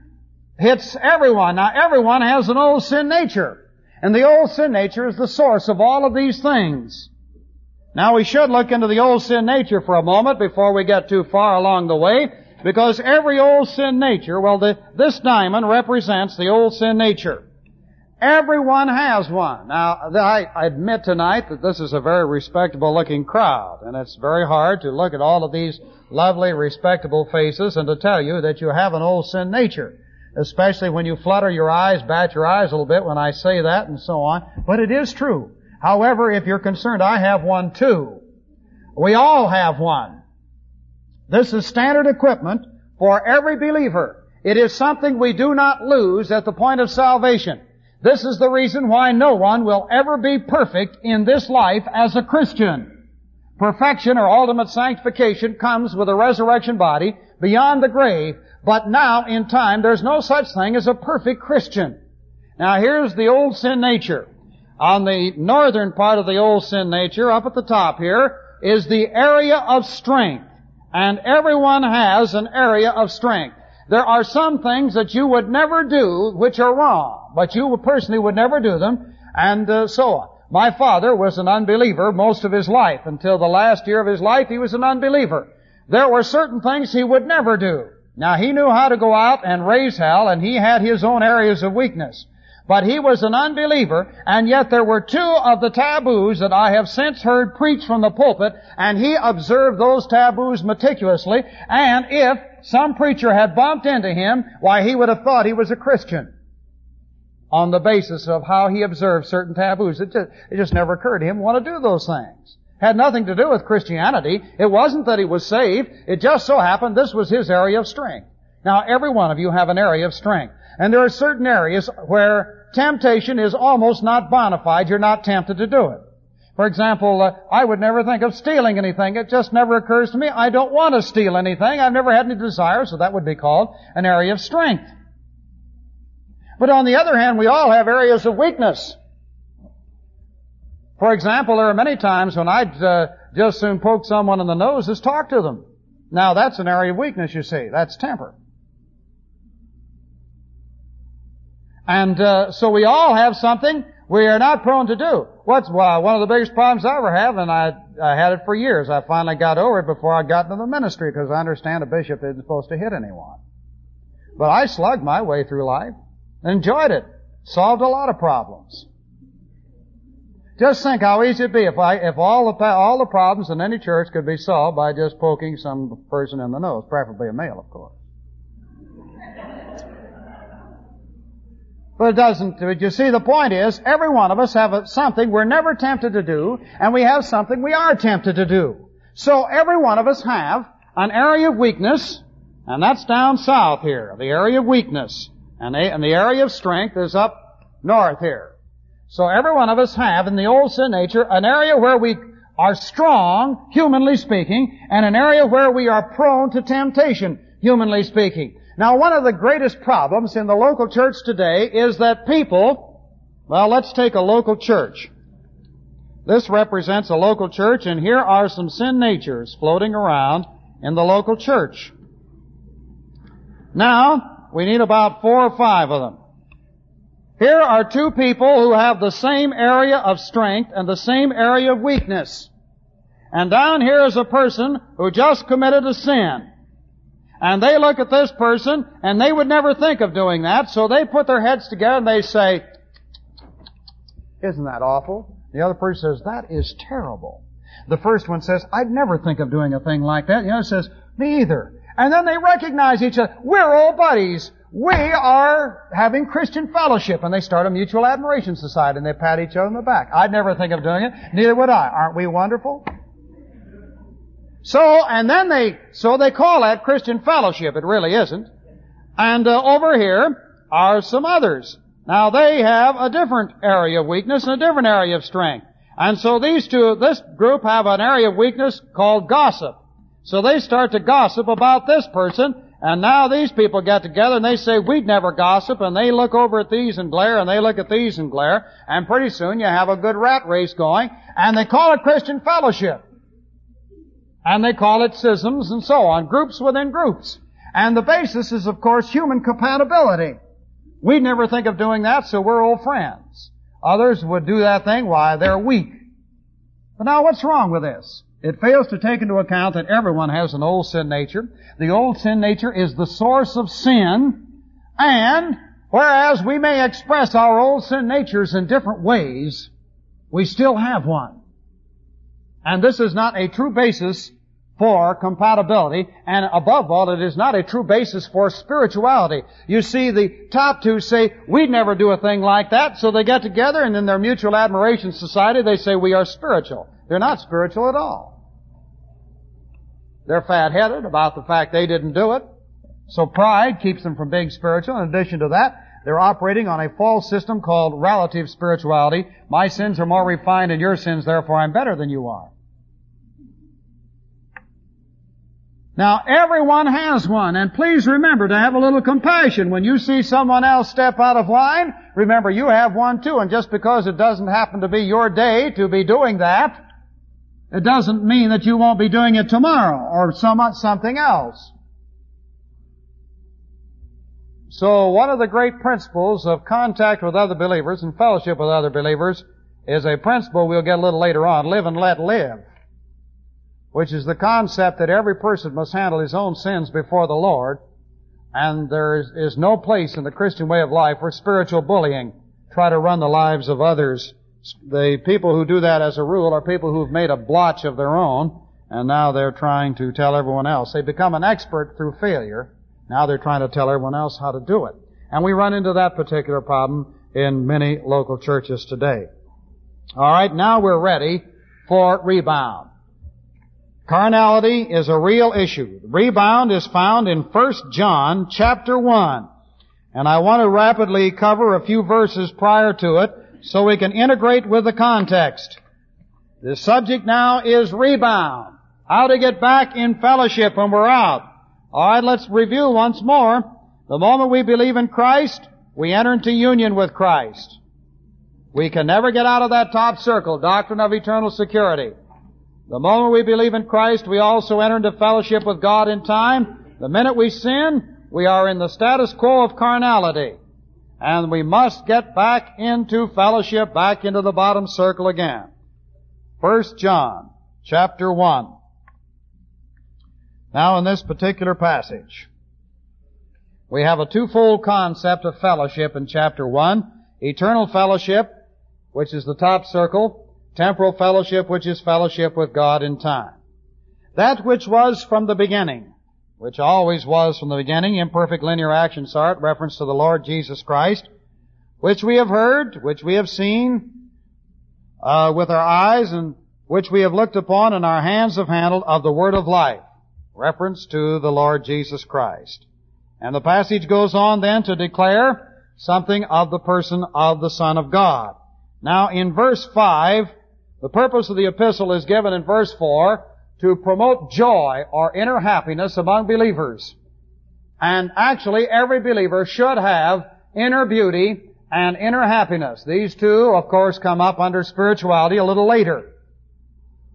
hits everyone. Now everyone has an old sin nature. And the old sin nature is the source of all of these things. Now we should look into the old sin nature for a moment before we get too far along the way, because every old sin nature, well, the, this diamond represents the old sin nature. Everyone has one. Now, I admit tonight that this is a very respectable looking crowd, and it's very hard to look at all of these lovely, respectable faces and to tell you that you have an old sin nature. Especially when you flutter your eyes, bat your eyes a little bit when I say that and so on. But it is true. However, if you're concerned, I have one too. We all have one. This is standard equipment for every believer. It is something we do not lose at the point of salvation. This is the reason why no one will ever be perfect in this life as a Christian. Perfection or ultimate sanctification comes with a resurrection body beyond the grave, but now in time there's no such thing as a perfect Christian. Now here's the old sin nature. On the northern part of the old sin nature, up at the top here, is the area of strength. And everyone has an area of strength. There are some things that you would never do which are wrong, but you personally would never do them, and uh, so on. My father was an unbeliever most of his life. Until the last year of his life, he was an unbeliever. There were certain things he would never do. Now, he knew how to go out and raise hell, and he had his own areas of weakness. But he was an unbeliever, and yet there were two of the taboos that I have since heard preached from the pulpit, and he observed those taboos meticulously, and if some preacher had bumped into him, why he would have thought he was a Christian. On the basis of how he observed certain taboos. It just, it just never occurred to him to want to do those things. Had nothing to do with Christianity. It wasn't that he was saved. It just so happened this was his area of strength. Now every one of you have an area of strength. And there are certain areas where temptation is almost not bona fide. You're not tempted to do it. For example, uh, I would never think of stealing anything. It just never occurs to me. I don't want to steal anything. I've never had any desire, so that would be called an area of strength. But on the other hand, we all have areas of weakness. For example, there are many times when I'd uh, just soon poke someone in the nose as talk to them. Now that's an area of weakness, you see. That's temper. And uh, so we all have something we are not prone to do. What's well, one of the biggest problems I ever have, and I, I had it for years. I finally got over it before I got into the ministry because I understand a bishop isn't supposed to hit anyone. But I slugged my way through life. Enjoyed it. Solved a lot of problems. Just think how easy it'd be if I, if all the, all the problems in any church could be solved by just poking some person in the nose, preferably a male, of course. But it doesn't, but you see the point is, every one of us have something we're never tempted to do, and we have something we are tempted to do. So every one of us have an area of weakness, and that's down south here, the area of weakness. And the area of strength is up north here. So every one of us have in the old sin nature an area where we are strong, humanly speaking, and an area where we are prone to temptation, humanly speaking. Now one of the greatest problems in the local church today is that people, well let's take a local church. This represents a local church and here are some sin natures floating around in the local church. Now, we need about four or five of them. Here are two people who have the same area of strength and the same area of weakness. And down here is a person who just committed a sin. And they look at this person and they would never think of doing that, so they put their heads together and they say, isn't that awful? The other person says, that is terrible. The first one says, I'd never think of doing a thing like that. The other says, me either. And then they recognize each other. We're all buddies. We are having Christian fellowship. And they start a mutual admiration society and they pat each other on the back. I'd never think of doing it. Neither would I. Aren't we wonderful? So, and then they, so they call that Christian fellowship. It really isn't. And uh, over here are some others. Now they have a different area of weakness and a different area of strength. And so these two, this group have an area of weakness called gossip. So they start to gossip about this person, and now these people get together and they say, we'd never gossip, and they look over at these and glare, and they look at these and glare, and pretty soon you have a good rat race going, and they call it Christian fellowship. And they call it schisms and so on, groups within groups. And the basis is, of course, human compatibility. We'd never think of doing that, so we're old friends. Others would do that thing, why, they're weak. But now what's wrong with this? It fails to take into account that everyone has an old sin nature. The old sin nature is the source of sin, and whereas we may express our old sin natures in different ways, we still have one. And this is not a true basis for compatibility, and above all, it is not a true basis for spirituality. You see, the top two say, we'd never do a thing like that, so they get together and in their mutual admiration society, they say we are spiritual. They're not spiritual at all. They're fat-headed about the fact they didn't do it. So pride keeps them from being spiritual. In addition to that, they're operating on a false system called relative spirituality. My sins are more refined than your sins, therefore I'm better than you are. Now, everyone has one, and please remember to have a little compassion. When you see someone else step out of line, remember you have one too, and just because it doesn't happen to be your day to be doing that, it doesn't mean that you won't be doing it tomorrow or some, something else. So one of the great principles of contact with other believers and fellowship with other believers is a principle we'll get a little later on, live and let live, which is the concept that every person must handle his own sins before the Lord, and there is, is no place in the Christian way of life for spiritual bullying, try to run the lives of others the people who do that as a rule are people who've made a blotch of their own, and now they're trying to tell everyone else. They become an expert through failure. Now they're trying to tell everyone else how to do it. And we run into that particular problem in many local churches today. Alright, now we're ready for rebound. Carnality is a real issue. Rebound is found in 1 John chapter 1. And I want to rapidly cover a few verses prior to it so we can integrate with the context. The subject now is rebound. How to get back in fellowship when we're out. Alright, let's review once more. The moment we believe in Christ, we enter into union with Christ. We can never get out of that top circle, doctrine of eternal security. The moment we believe in Christ, we also enter into fellowship with God in time. The minute we sin, we are in the status quo of carnality. And we must get back into fellowship, back into the bottom circle again. First John, chapter 1. Now in this particular passage, we have a twofold concept of fellowship in chapter 1. Eternal fellowship, which is the top circle, temporal fellowship, which is fellowship with God in time. That which was from the beginning, which always was from the beginning, imperfect linear action start, reference to the Lord Jesus Christ, which we have heard, which we have seen uh, with our eyes, and which we have looked upon and our hands have handled of the word of life, reference to the Lord Jesus Christ. And the passage goes on then to declare something of the person of the Son of God. Now in verse 5, the purpose of the epistle is given in verse 4 to promote joy or inner happiness among believers. And actually every believer should have inner beauty and inner happiness. These two, of course, come up under spirituality a little later.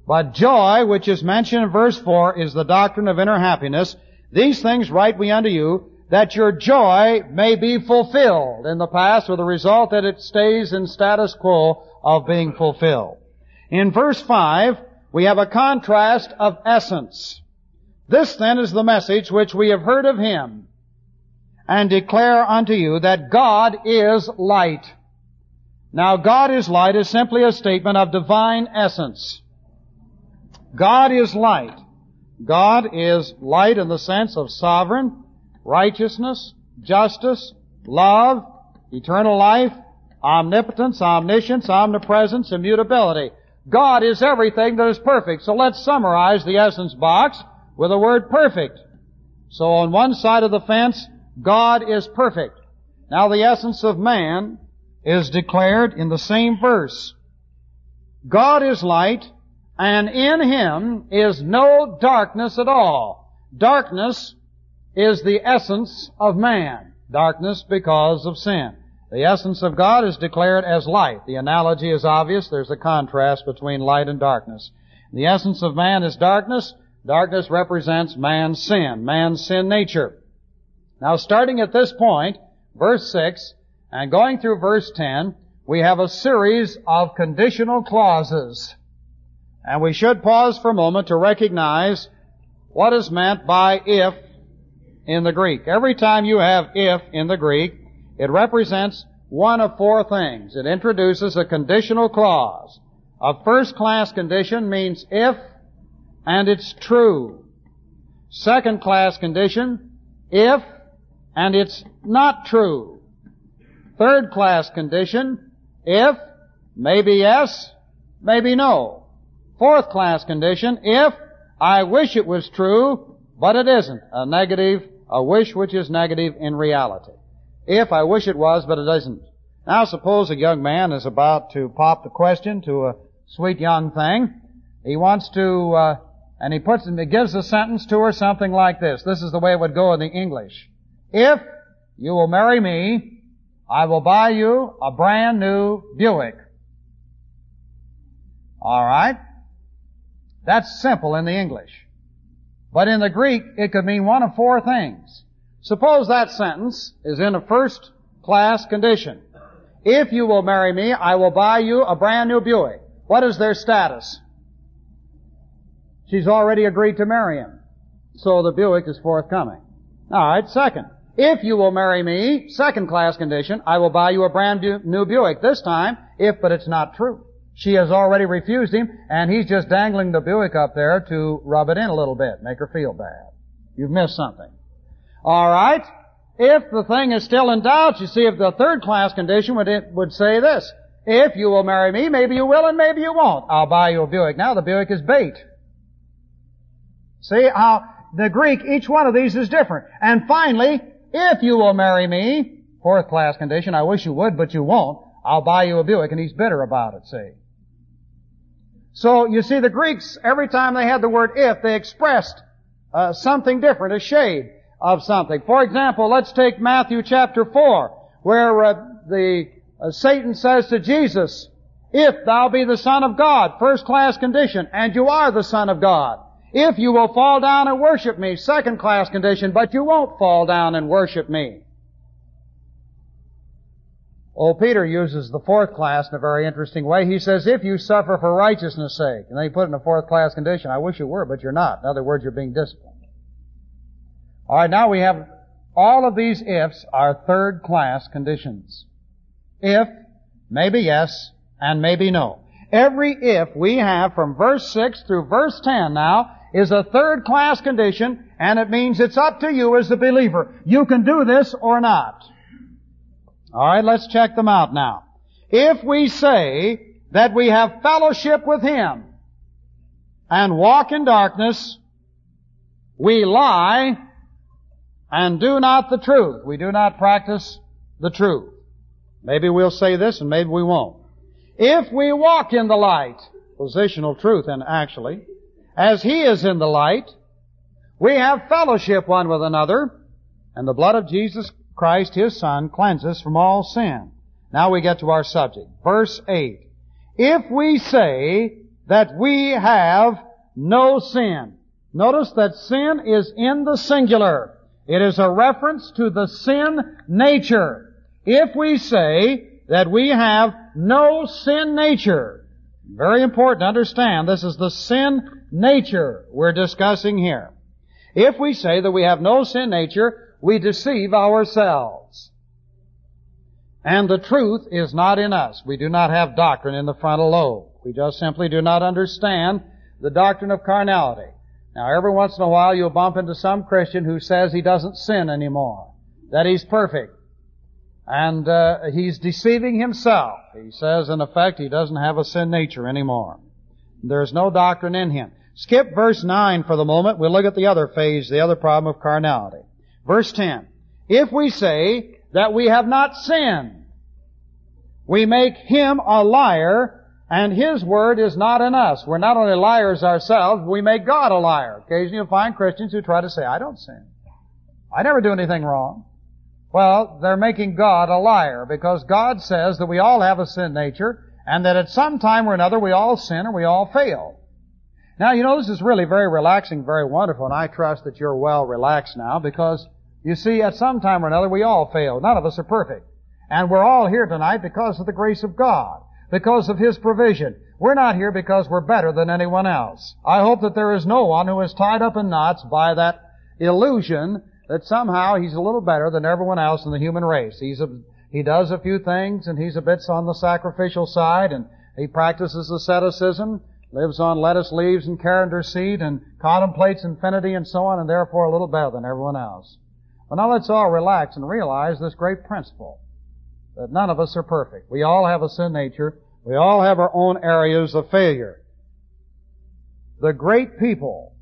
But joy, which is mentioned in verse 4, is the doctrine of inner happiness. These things write we unto you, that your joy may be fulfilled in the past with the result that it stays in status quo of being fulfilled. In verse 5, we have a contrast of essence. This then is the message which we have heard of Him and declare unto you that God is light. Now God is light is simply a statement of divine essence. God is light. God is light in the sense of sovereign, righteousness, justice, love, eternal life, omnipotence, omniscience, omnipresence, immutability. God is everything that is perfect. So let's summarize the essence box with the word perfect. So on one side of the fence, God is perfect. Now the essence of man is declared in the same verse. God is light, and in Him is no darkness at all. Darkness is the essence of man. Darkness because of sin. The essence of God is declared as light. The analogy is obvious. There's a contrast between light and darkness. The essence of man is darkness. Darkness represents man's sin, man's sin nature. Now starting at this point, verse 6, and going through verse 10, we have a series of conditional clauses. And we should pause for a moment to recognize what is meant by if in the Greek. Every time you have if in the Greek, it represents one of four things. It introduces a conditional clause. A first class condition means if and it's true. Second class condition, if and it's not true. Third class condition, if, maybe yes, maybe no. Fourth class condition, if, I wish it was true, but it isn't. A negative a wish which is negative in reality. If I wish it was, but it isn't. Now suppose a young man is about to pop the question to a sweet young thing. He wants to, uh, and he puts, he gives a sentence to her something like this. This is the way it would go in the English. If you will marry me, I will buy you a brand new Buick. Alright? That's simple in the English. But in the Greek, it could mean one of four things. Suppose that sentence is in a first class condition. If you will marry me, I will buy you a brand new Buick. What is their status? She's already agreed to marry him. So the Buick is forthcoming. Alright, second. If you will marry me, second class condition, I will buy you a brand new Buick. This time, if but it's not true. She has already refused him, and he's just dangling the Buick up there to rub it in a little bit, make her feel bad. You've missed something. Alright? If the thing is still in doubt, you see, if the third class condition would, it would say this, if you will marry me, maybe you will and maybe you won't. I'll buy you a Buick. Now the Buick is bait. See how the Greek, each one of these is different. And finally, if you will marry me, fourth class condition, I wish you would, but you won't, I'll buy you a Buick, and he's bitter about it, see. So you see, the Greeks, every time they had the word if, they expressed uh, something different, a shade of something. For example, let's take Matthew chapter 4, where uh, the uh, Satan says to Jesus, if thou be the Son of God, first class condition, and you are the Son of God, if you will fall down and worship me, second class condition, but you won't fall down and worship me. Old Peter uses the fourth class in a very interesting way. He says, if you suffer for righteousness' sake, and then he put it in a fourth class condition. I wish you were, but you're not. In other words, you're being disciplined. Alright, now we have All of these ifs are third class conditions. If, maybe yes, and maybe no. Every if we have from verse 6 through verse 10 now is a third class condition, and it means it's up to you as the believer. You can do this or not. Alright, let's check them out now. If we say that we have fellowship with Him and walk in darkness, we lie and do not the truth. We do not practice the truth. Maybe we'll say this and maybe we won't. If we walk in the light, positional truth and actually, as He is in the light, we have fellowship one with another, and the blood of Jesus Christ, His Son, cleanses from all sin. Now we get to our subject. Verse 8. If we say that we have no sin, notice that sin is in the singular. It is a reference to the sin nature. If we say that we have no sin nature, very important to understand, this is the sin nature we're discussing here. If we say that we have no sin nature, we deceive ourselves. And the truth is not in us. We do not have doctrine in the frontal lobe. We just simply do not understand the doctrine of carnality. Now every once in a while you'll bump into some Christian who says he doesn't sin anymore. That he's perfect. And uh, he's deceiving himself. He says in effect he doesn't have a sin nature anymore. There's no doctrine in him. Skip verse 9 for the moment. We'll look at the other phase, the other problem of carnality. Verse 10. If we say that we have not sinned, we make him a liar, and his word is not in us. We're not only liars ourselves, we make God a liar. Occasionally you'll find Christians who try to say, I don't sin. I never do anything wrong. Well, they're making God a liar because God says that we all have a sin nature and that at some time or another we all sin or we all fail. Now, you know, this is really very relaxing, very wonderful, and I trust that you're well relaxed now because, you see, at some time or another we all fail. None of us are perfect. And we're all here tonight because of the grace of God, because of His provision. We're not here because we're better than anyone else. I hope that there is no one who is tied up in knots by that illusion that somehow he's a little better than everyone else in the human race. He's a, he does a few things and he's a bit on the sacrificial side and he practices asceticism lives on lettuce leaves and coriander seed and contemplates infinity and so on and therefore a little better than everyone else. But now let's all relax and realize this great principle. That none of us are perfect. We all have a sin nature. We all have our own areas of failure. The great people,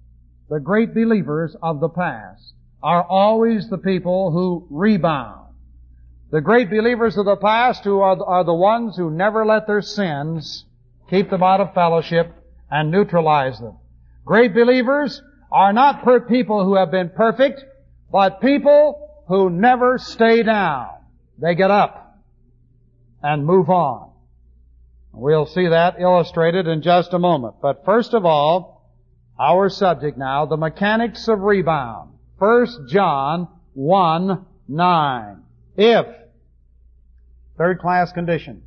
the great believers of the past, are always the people who rebound. The great believers of the past who are, are the ones who never let their sins keep them out of fellowship and neutralize them. Great believers are not per people who have been perfect, but people who never stay down. They get up and move on. We'll see that illustrated in just a moment. But first of all, our subject now, the mechanics of rebound. 1 John 1, 9. If, third class condition,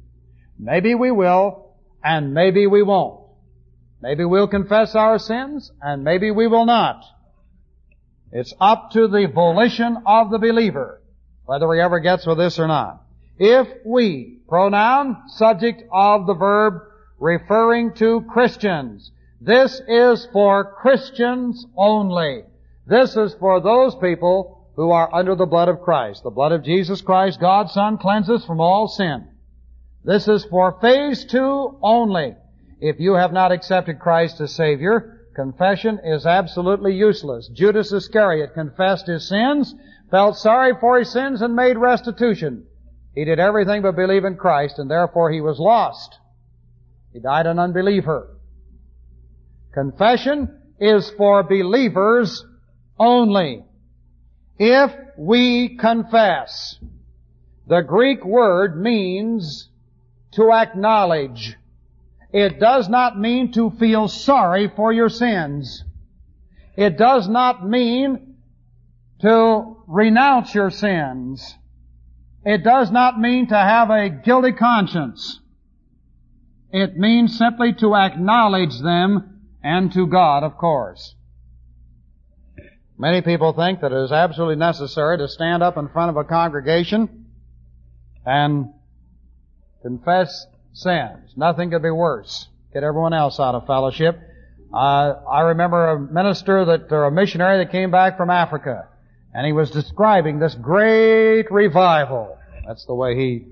maybe we will and maybe we won't. Maybe we'll confess our sins, and maybe we will not. It's up to the volition of the believer, whether he ever gets with this or not. If we, pronoun, subject of the verb, referring to Christians, this is for Christians only. This is for those people who are under the blood of Christ. The blood of Jesus Christ, God's Son, cleanses from all sin. This is for phase two only. If you have not accepted Christ as Savior, confession is absolutely useless. Judas Iscariot confessed his sins, felt sorry for his sins, and made restitution. He did everything but believe in Christ, and therefore he was lost. He died an unbeliever. Confession is for believers only. If we confess, the Greek word means to acknowledge. It does not mean to feel sorry for your sins. It does not mean to renounce your sins. It does not mean to have a guilty conscience. It means simply to acknowledge them and to God, of course. Many people think that it is absolutely necessary to stand up in front of a congregation and confess sins. Nothing could be worse. Get everyone else out of fellowship. Uh, I remember a minister that, or a missionary that came back from Africa, and he was describing this great revival. That's the way he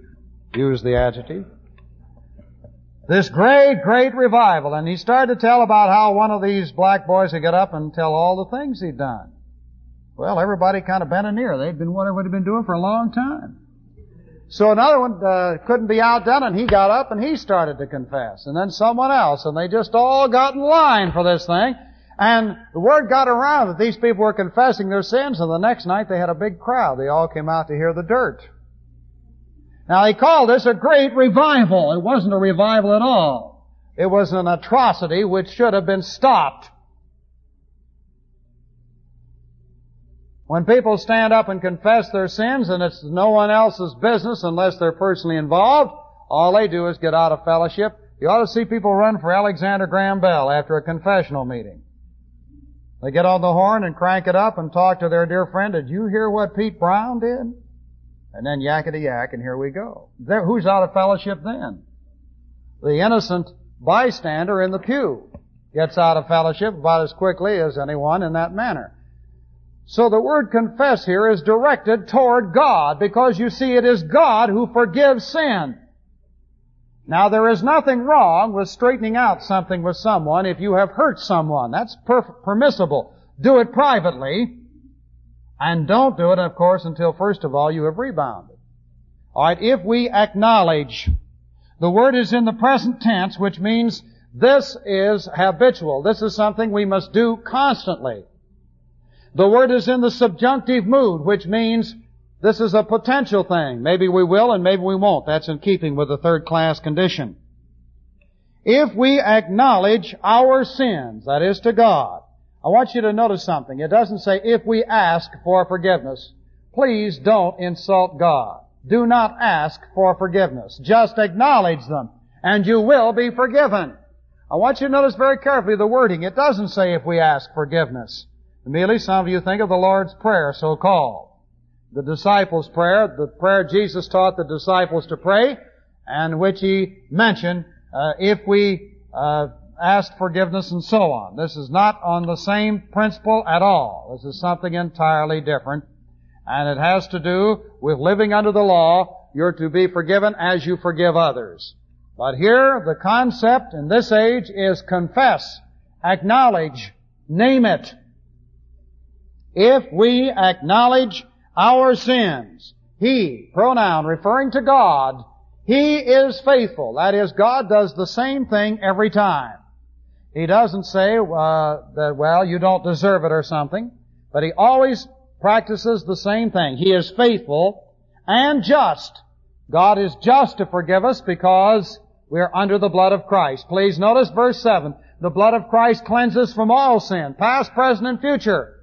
used the adjective. This great, great revival, and he started to tell about how one of these black boys would get up and tell all the things he'd done. Well, everybody kind of bent an ear. They'd been what they had been doing for a long time. So another one uh, couldn't be outdone, and he got up and he started to confess, and then someone else, and they just all got in line for this thing. And the word got around that these people were confessing their sins, and the next night they had a big crowd. They all came out to hear the dirt. Now he called this a great revival. It wasn't a revival at all. It was an atrocity which should have been stopped. When people stand up and confess their sins and it's no one else's business unless they're personally involved, all they do is get out of fellowship. You ought to see people run for Alexander Graham Bell after a confessional meeting. They get on the horn and crank it up and talk to their dear friend, did you hear what Pete Brown did? And then yakety yak and here we go. There, who's out of fellowship then? The innocent bystander in the pew gets out of fellowship about as quickly as anyone in that manner. So the word confess here is directed toward God because you see it is God who forgives sin. Now there is nothing wrong with straightening out something with someone if you have hurt someone. That's per- permissible. Do it privately and don't do it, of course, until first of all you have rebounded. Alright, if we acknowledge, the word is in the present tense, which means this is habitual. This is something we must do constantly. The word is in the subjunctive mood, which means this is a potential thing. Maybe we will and maybe we won't. That's in keeping with the third class condition. If we acknowledge our sins, that is to God, I want you to notice something. It doesn't say if we ask for forgiveness. Please don't insult God. Do not ask for forgiveness. Just acknowledge them and you will be forgiven. I want you to notice very carefully the wording. It doesn't say if we ask forgiveness. Immediately some of you think of the Lord's Prayer, so called. The disciples' prayer, the prayer Jesus taught the disciples to pray, and which he mentioned, uh, if we uh, ask forgiveness and so on. This is not on the same principle at all. This is something entirely different. And it has to do with living under the law. You're to be forgiven as you forgive others. But here, the concept in this age is confess, acknowledge, name it. If we acknowledge our sins, He, pronoun referring to God, He is faithful. That is, God does the same thing every time. He doesn't say uh, that, well, you don't deserve it or something, but He always practices the same thing. He is faithful and just. God is just to forgive us because we are under the blood of Christ. Please notice verse 7. The blood of Christ cleanses from all sin, past, present, and future.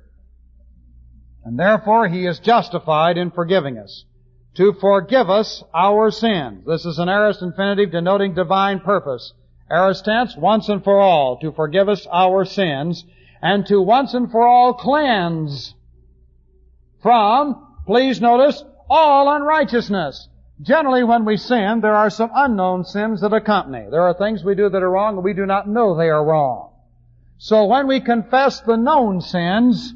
And therefore he is justified in forgiving us. To forgive us our sins. This is an aorist infinitive denoting divine purpose. Aorist tense, once and for all, to forgive us our sins, and to once and for all cleanse from, please notice, all unrighteousness. Generally when we sin, there are some unknown sins that accompany. There are things we do that are wrong and we do not know they are wrong. So when we confess the known sins,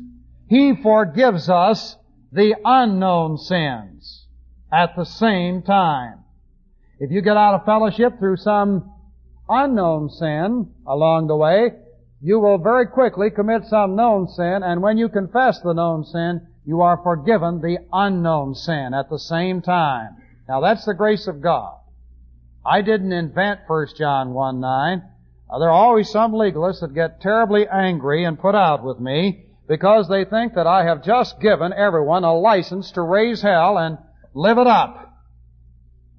he forgives us the unknown sins at the same time. If you get out of fellowship through some unknown sin along the way, you will very quickly commit some known sin, and when you confess the known sin, you are forgiven the unknown sin at the same time. Now that's the grace of God. I didn't invent 1 John 1 9. Uh, there are always some legalists that get terribly angry and put out with me because they think that I have just given everyone a license to raise hell and live it up.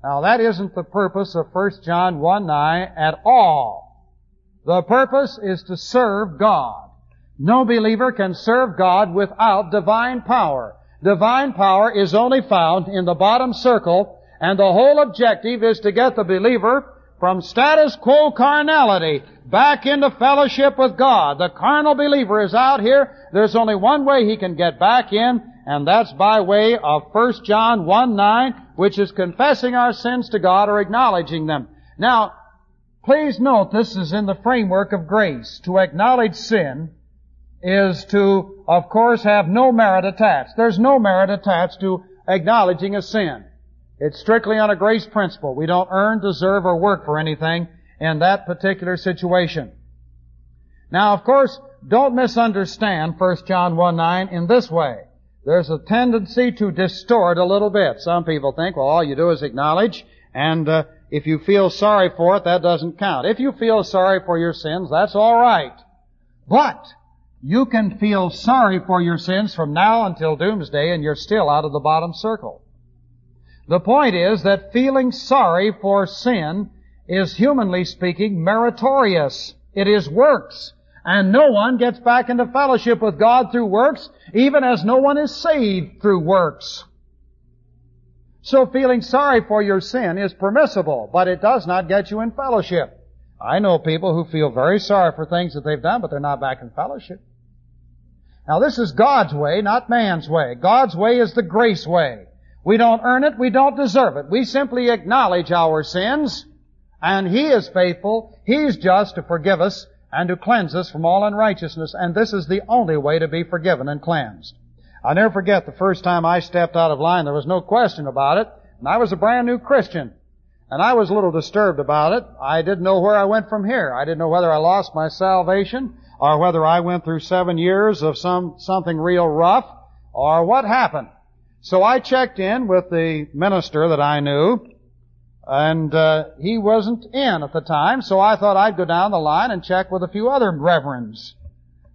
Now that isn't the purpose of 1 John 1 9 at all. The purpose is to serve God. No believer can serve God without divine power. Divine power is only found in the bottom circle and the whole objective is to get the believer from status quo carnality back into fellowship with God. The carnal believer is out here. There's only one way he can get back in, and that's by way of 1 John 1 9, which is confessing our sins to God or acknowledging them. Now, please note this is in the framework of grace. To acknowledge sin is to, of course, have no merit attached. There's no merit attached to acknowledging a sin. It's strictly on a grace principle. We don't earn, deserve, or work for anything in that particular situation. Now, of course, don't misunderstand 1 John 1 9 in this way. There's a tendency to distort a little bit. Some people think, well, all you do is acknowledge, and uh, if you feel sorry for it, that doesn't count. If you feel sorry for your sins, that's all right. But you can feel sorry for your sins from now until doomsday, and you're still out of the bottom circle. The point is that feeling sorry for sin is, humanly speaking, meritorious. It is works. And no one gets back into fellowship with God through works, even as no one is saved through works. So feeling sorry for your sin is permissible, but it does not get you in fellowship. I know people who feel very sorry for things that they've done, but they're not back in fellowship. Now this is God's way, not man's way. God's way is the grace way. We don't earn it. We don't deserve it. We simply acknowledge our sins, and He is faithful. He's just to forgive us and to cleanse us from all unrighteousness, and this is the only way to be forgiven and cleansed. I'll never forget the first time I stepped out of line. There was no question about it, and I was a brand new Christian. And I was a little disturbed about it. I didn't know where I went from here. I didn't know whether I lost my salvation, or whether I went through seven years of some, something real rough, or what happened. So I checked in with the minister that I knew, and uh, he wasn't in at the time, so I thought I'd go down the line and check with a few other reverends.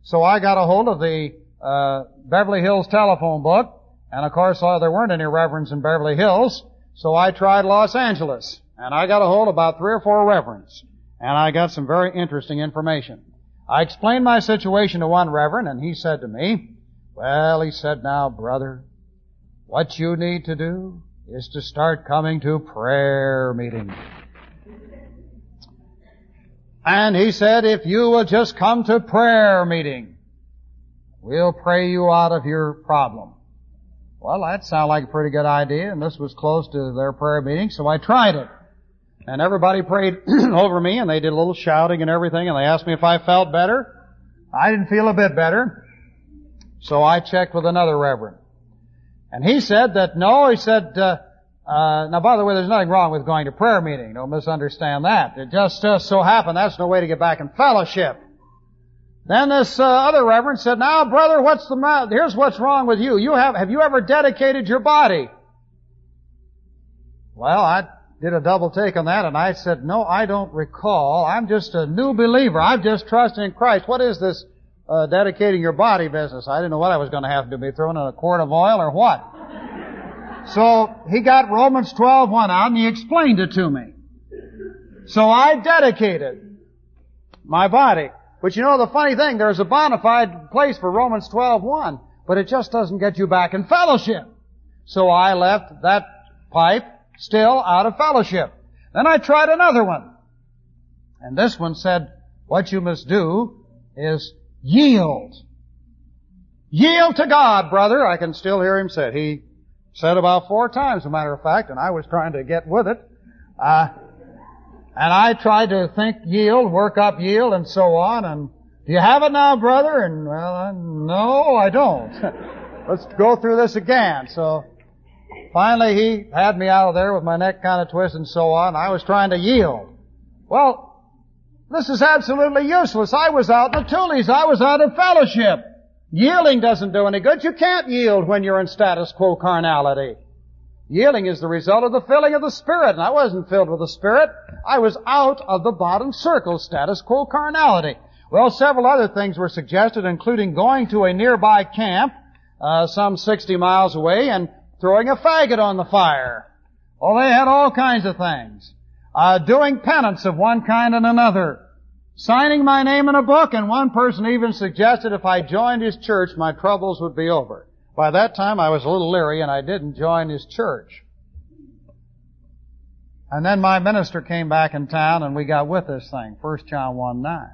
So I got a hold of the uh, Beverly Hills telephone book, and of course uh, there weren't any reverends in Beverly Hills, so I tried Los Angeles, and I got a hold of about three or four reverends, and I got some very interesting information. I explained my situation to one reverend, and he said to me, well, he said, now, brother, what you need to do is to start coming to prayer meetings. And he said, if you will just come to prayer meeting, we'll pray you out of your problem. Well, that sounded like a pretty good idea, and this was close to their prayer meeting, so I tried it. And everybody prayed [CLEARS THROAT] over me, and they did a little shouting and everything, and they asked me if I felt better. I didn't feel a bit better. So I checked with another reverend. And he said that no, he said, uh, uh, now by the way, there's nothing wrong with going to prayer meeting. Don't misunderstand that. It just so happened that's no way to get back in fellowship. Then this uh, other reverend said, now brother, what's the matter? Here's what's wrong with you. You have, have you ever dedicated your body? Well, I did a double take on that and I said, no, I don't recall. I'm just a new believer. I'm just trusting in Christ. What is this uh, dedicating your body business. I didn't know what I was going to have to be thrown in a quart of oil or what. So he got Romans 12 one out and he explained it to me. So I dedicated my body. But you know the funny thing, there's a bona fide place for Romans 12 1, but it just doesn't get you back in fellowship. So I left that pipe still out of fellowship. Then I tried another one. And this one said, what you must do is Yield. Yield to God, brother. I can still hear him say it. He said about four times, as a matter of fact, and I was trying to get with it. Uh, and I tried to think yield, work up yield, and so on. And do you have it now, brother? And well, no, I don't. [LAUGHS] Let's go through this again. So finally, he had me out of there with my neck kind of twisted and so on. I was trying to yield. Well, this is absolutely useless. I was out in the toolies. I was out of fellowship. Yielding doesn't do any good. You can't yield when you're in status quo carnality. Yielding is the result of the filling of the Spirit, and I wasn't filled with the Spirit. I was out of the bottom circle, status quo carnality. Well, several other things were suggested, including going to a nearby camp, uh, some 60 miles away, and throwing a faggot on the fire. Well, they had all kinds of things uh, doing penance of one kind and another, signing my name in a book, and one person even suggested if I joined his church, my troubles would be over. By that time, I was a little leery, and I didn't join his church. And then my minister came back in town and we got with this thing, 1 John 1 9.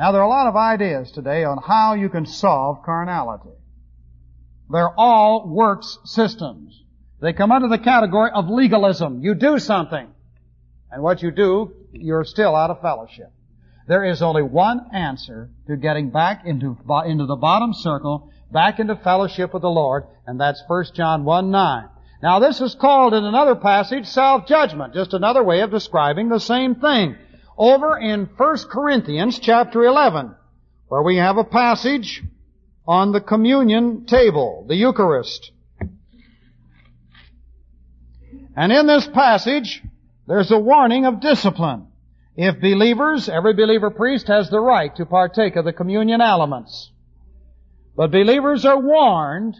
Now there are a lot of ideas today on how you can solve carnality. They're all works systems. They come under the category of legalism. You do something. And what you do, you're still out of fellowship. There is only one answer to getting back into, into the bottom circle, back into fellowship with the Lord, and that's 1 John 1 9. Now this is called in another passage self-judgment, just another way of describing the same thing. Over in 1 Corinthians chapter 11, where we have a passage on the communion table, the Eucharist. And in this passage, there's a warning of discipline. If believers, every believer priest has the right to partake of the communion elements. But believers are warned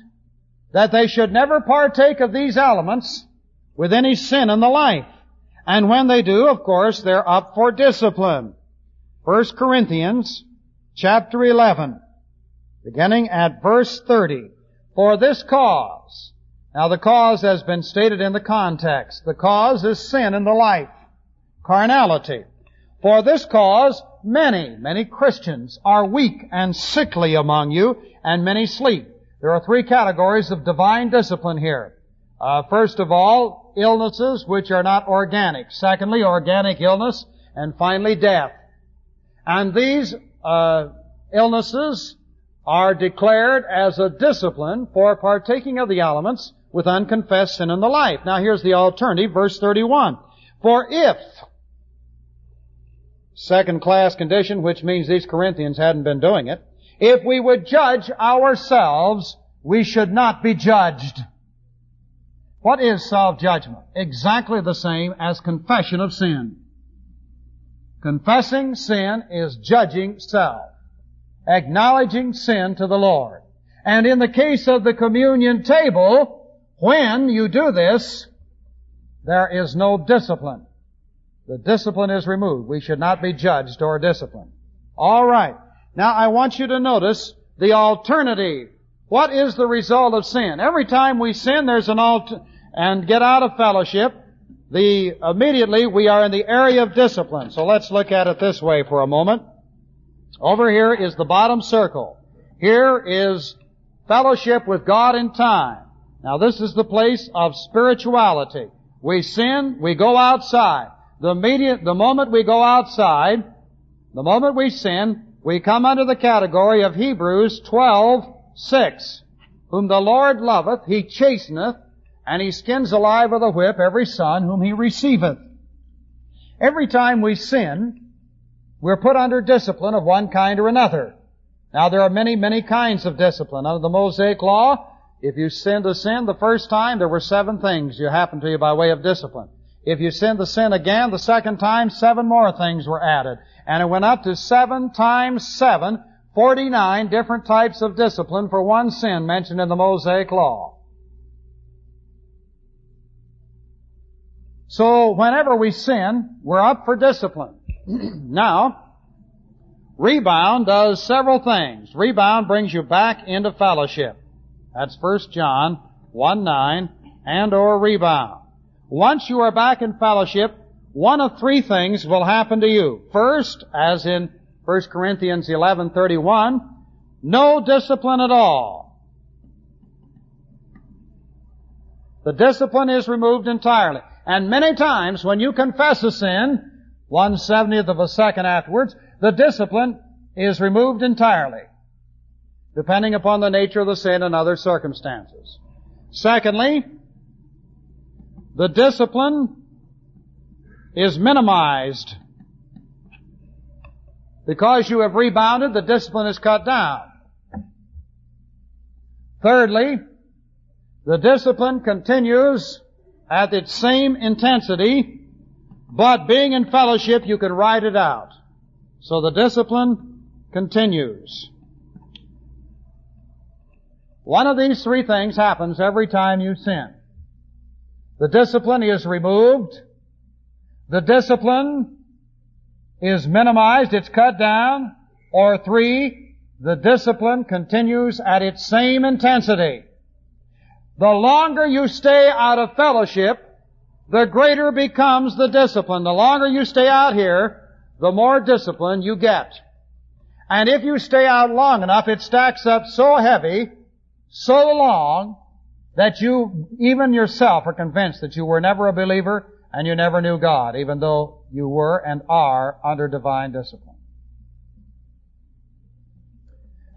that they should never partake of these elements with any sin in the life. And when they do, of course, they're up for discipline. 1 Corinthians chapter 11, beginning at verse 30. For this cause, now the cause has been stated in the context. The cause is sin in the life, carnality. For this cause, many, many Christians are weak and sickly among you, and many sleep. There are three categories of divine discipline here. Uh, first of all, illnesses which are not organic. Secondly, organic illness. And finally, death. And these uh, illnesses are declared as a discipline for partaking of the elements with unconfessed sin in the life. Now here's the alternative, verse 31. For if, second class condition, which means these Corinthians hadn't been doing it, if we would judge ourselves, we should not be judged. What is self-judgment? Exactly the same as confession of sin. Confessing sin is judging self. Acknowledging sin to the Lord. And in the case of the communion table, when you do this, there is no discipline. The discipline is removed. We should not be judged or disciplined. Alright. Now I want you to notice the alternative. What is the result of sin? Every time we sin, there's an alt, and get out of fellowship, the, immediately we are in the area of discipline. So let's look at it this way for a moment. Over here is the bottom circle. Here is fellowship with God in time. Now this is the place of spirituality. We sin, we go outside. The immediate, the moment we go outside, the moment we sin, we come under the category of Hebrews 12, 6. Whom the Lord loveth, he chasteneth, and he skins alive with a whip every son whom he receiveth. Every time we sin, we're put under discipline of one kind or another. Now there are many, many kinds of discipline. Under the Mosaic Law, if you sin a sin the first time, there were seven things you happened to you by way of discipline. If you sinned the sin again the second time, seven more things were added. And it went up to seven times seven, 49 different types of discipline for one sin mentioned in the Mosaic Law. So whenever we sin, we're up for discipline. [CLEARS THROAT] now, rebound does several things. Rebound brings you back into fellowship. That's 1 John 1 9 and or rebound. Once you are back in fellowship, one of three things will happen to you. First, as in 1 Corinthians 11:31, no discipline at all. The discipline is removed entirely. And many times when you confess a sin, one seventieth of a second afterwards, the discipline is removed entirely, depending upon the nature of the sin and other circumstances. Secondly, the discipline is minimized. Because you have rebounded, the discipline is cut down. Thirdly, the discipline continues at its same intensity, but being in fellowship, you can ride it out. So the discipline continues. One of these three things happens every time you sin. The discipline is removed, the discipline is minimized, it's cut down, or three, the discipline continues at its same intensity. The longer you stay out of fellowship, the greater becomes the discipline. The longer you stay out here, the more discipline you get. And if you stay out long enough, it stacks up so heavy, so long, that you, even yourself, are convinced that you were never a believer and you never knew God, even though you were and are under divine discipline.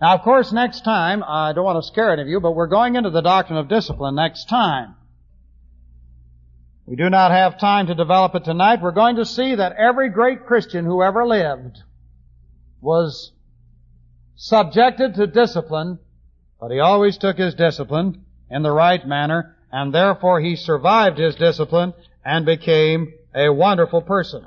Now, of course, next time, I don't want to scare any of you, but we're going into the doctrine of discipline next time. We do not have time to develop it tonight. We're going to see that every great Christian who ever lived was subjected to discipline, but he always took his discipline in the right manner, and therefore he survived his discipline and became a wonderful person.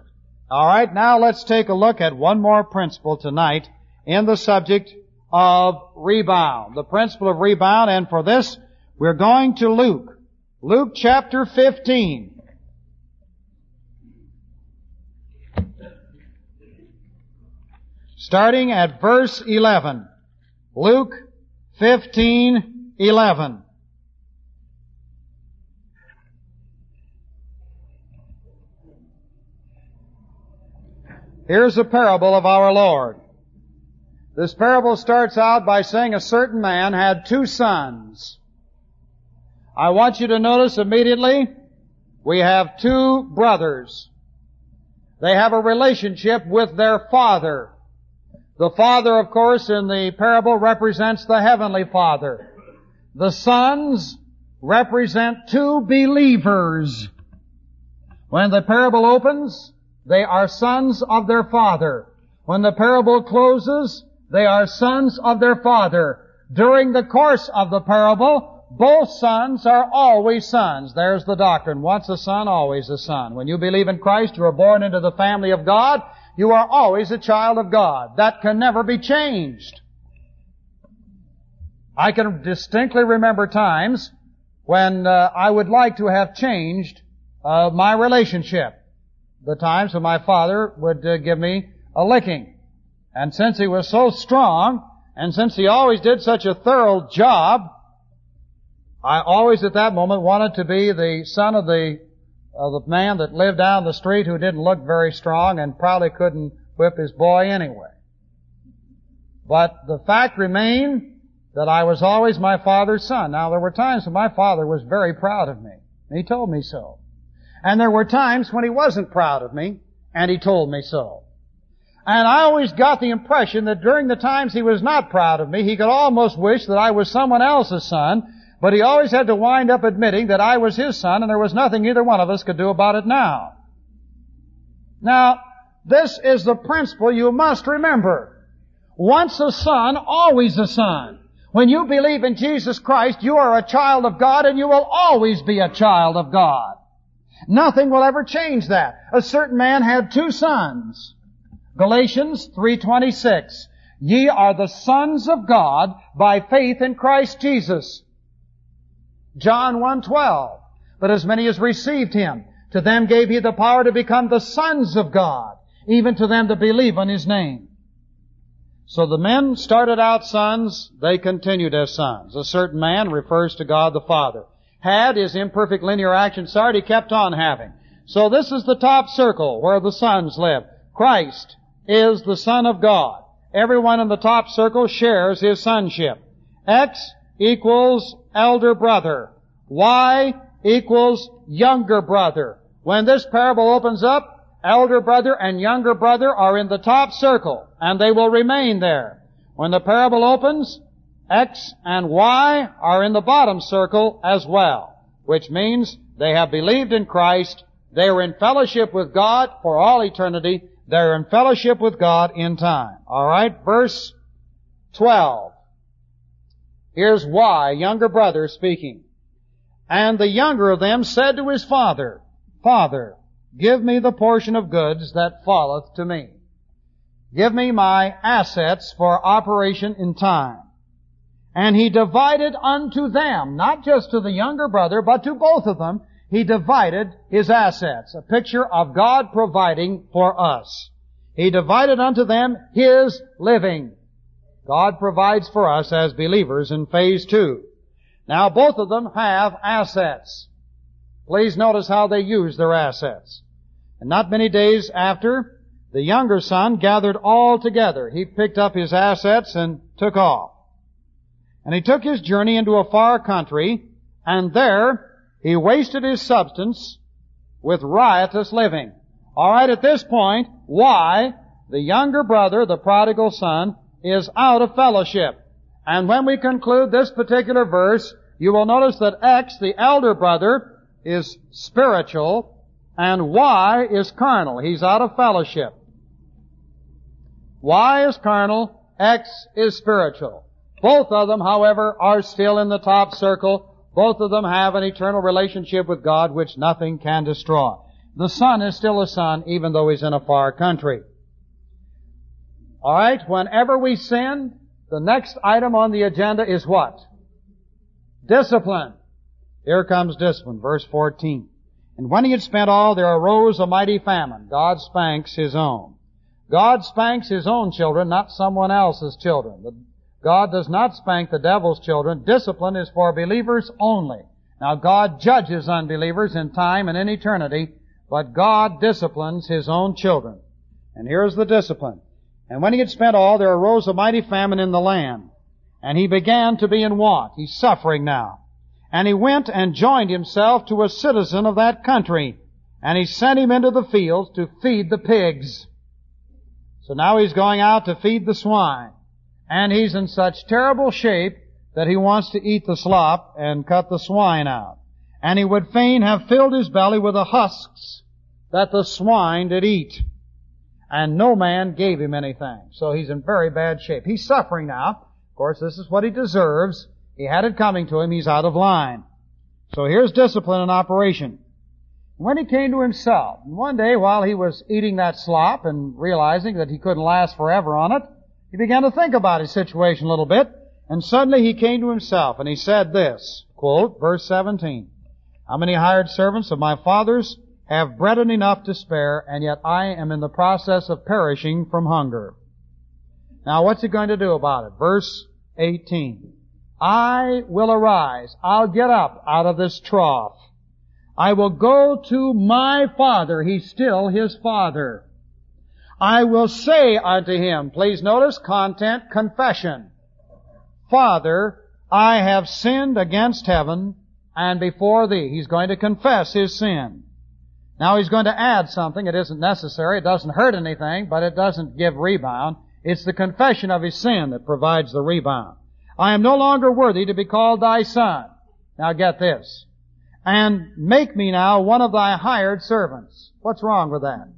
Alright, now let's take a look at one more principle tonight in the subject of rebound. The principle of rebound, and for this, we're going to Luke. Luke chapter 15. Starting at verse 11. Luke 15, 11. Here's a parable of our Lord. This parable starts out by saying a certain man had two sons. I want you to notice immediately, we have two brothers. They have a relationship with their father. The father, of course, in the parable represents the heavenly father. The sons represent two believers. When the parable opens, they are sons of their father. When the parable closes, they are sons of their father. During the course of the parable, both sons are always sons. There's the doctrine. Once a son, always a son. When you believe in Christ, you are born into the family of God. You are always a child of God. That can never be changed. I can distinctly remember times when uh, I would like to have changed uh, my relationship the times when my father would uh, give me a licking. And since he was so strong, and since he always did such a thorough job, I always at that moment wanted to be the son of the of the man that lived down the street who didn't look very strong and probably couldn't whip his boy anyway. But the fact remained that I was always my father's son. Now there were times when my father was very proud of me. He told me so. And there were times when he wasn't proud of me, and he told me so. And I always got the impression that during the times he was not proud of me, he could almost wish that I was someone else's son, but he always had to wind up admitting that I was his son and there was nothing either one of us could do about it now. Now, this is the principle you must remember. Once a son, always a son. When you believe in Jesus Christ, you are a child of God and you will always be a child of God. Nothing will ever change that. A certain man had two sons. Galatians 3.26. Ye are the sons of God by faith in Christ Jesus. John 1.12. But as many as received Him, to them gave He the power to become the sons of God, even to them that believe on His name. So the men started out sons, they continued as sons. A certain man refers to God the Father. Had is imperfect linear action started, he kept on having. So this is the top circle where the sons live. Christ is the Son of God. Everyone in the top circle shares his sonship. X equals elder brother. Y equals younger brother. When this parable opens up, elder brother and younger brother are in the top circle, and they will remain there. When the parable opens, X and Y are in the bottom circle as well, which means they have believed in Christ, they are in fellowship with God for all eternity, they're in fellowship with God in time. Alright, verse 12. Here's why, younger brother speaking. And the younger of them said to his father, Father, give me the portion of goods that falleth to me. Give me my assets for operation in time. And he divided unto them, not just to the younger brother, but to both of them, he divided his assets. A picture of God providing for us. He divided unto them his living. God provides for us as believers in phase two. Now both of them have assets. Please notice how they use their assets. And not many days after, the younger son gathered all together. He picked up his assets and took off. And he took his journey into a far country, and there he wasted his substance with riotous living. Alright, at this point, why the younger brother, the prodigal son, is out of fellowship. And when we conclude this particular verse, you will notice that X, the elder brother, is spiritual, and Y is carnal. He's out of fellowship. Y is carnal, X is spiritual. Both of them, however, are still in the top circle. Both of them have an eternal relationship with God which nothing can destroy. The son is still a son even though he's in a far country. Alright, whenever we sin, the next item on the agenda is what? Discipline. Here comes discipline, verse 14. And when he had spent all, there arose a mighty famine. God spanks his own. God spanks his own children, not someone else's children. God does not spank the devil's children. Discipline is for believers only. Now God judges unbelievers in time and in eternity, but God disciplines his own children. And here's the discipline. And when he had spent all, there arose a mighty famine in the land. And he began to be in want. He's suffering now. And he went and joined himself to a citizen of that country. And he sent him into the fields to feed the pigs. So now he's going out to feed the swine. And he's in such terrible shape that he wants to eat the slop and cut the swine out. And he would fain have filled his belly with the husks that the swine did eat and no man gave him anything. So he's in very bad shape. He's suffering now. Of course, this is what he deserves. He had it coming to him. He's out of line. So here's discipline in operation. When he came to himself, one day while he was eating that slop and realizing that he couldn't last forever on it, he began to think about his situation a little bit, and suddenly he came to himself and he said this, quote, verse 17, How many hired servants of my father's have bread enough to spare, and yet I am in the process of perishing from hunger. Now what's he going to do about it? Verse 18. I will arise. I'll get up out of this trough. I will go to my father. He's still his father. I will say unto him, please notice content, confession. Father, I have sinned against heaven and before thee. He's going to confess his sin. Now he's going to add something. It isn't necessary. It doesn't hurt anything, but it doesn't give rebound. It's the confession of his sin that provides the rebound. I am no longer worthy to be called thy son. Now get this. And make me now one of thy hired servants. What's wrong with that?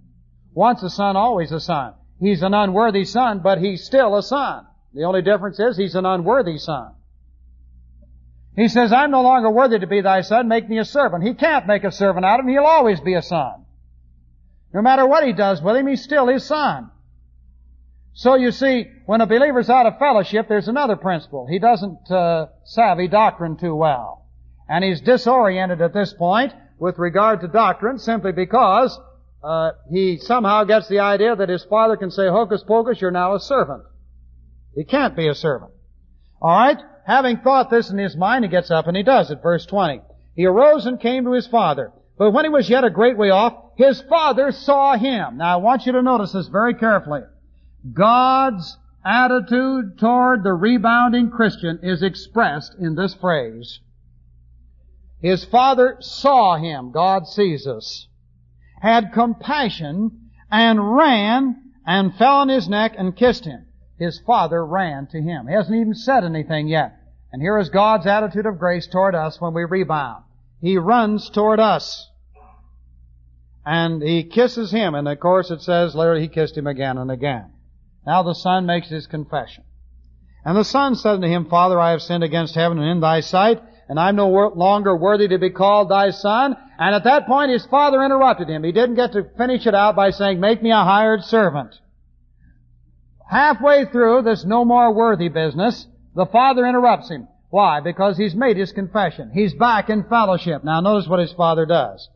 Once a son, always a son. He's an unworthy son, but he's still a son. The only difference is he's an unworthy son. He says, I'm no longer worthy to be thy son, make me a servant. He can't make a servant out of him, he'll always be a son. No matter what he does with him, he's still his son. So you see, when a believer's out of fellowship, there's another principle. He doesn't uh, savvy doctrine too well. And he's disoriented at this point with regard to doctrine simply because uh, he somehow gets the idea that his father can say, hocus pocus, you're now a servant. He can't be a servant. Alright? Having thought this in his mind, he gets up and he does it. Verse 20. He arose and came to his father. But when he was yet a great way off, his father saw him. Now I want you to notice this very carefully. God's attitude toward the rebounding Christian is expressed in this phrase. His father saw him, God sees us, had compassion, and ran and fell on his neck and kissed him. His father ran to him. He hasn't even said anything yet. And here is God's attitude of grace toward us when we rebound. He runs toward us. And he kisses him. And of course it says later he kissed him again and again. Now the son makes his confession. And the son said unto him, Father, I have sinned against heaven and in thy sight, and I'm no longer worthy to be called thy son. And at that point his father interrupted him. He didn't get to finish it out by saying, make me a hired servant. Halfway through this no more worthy business, the father interrupts him. Why? Because he's made his confession. He's back in fellowship. Now notice what his father does.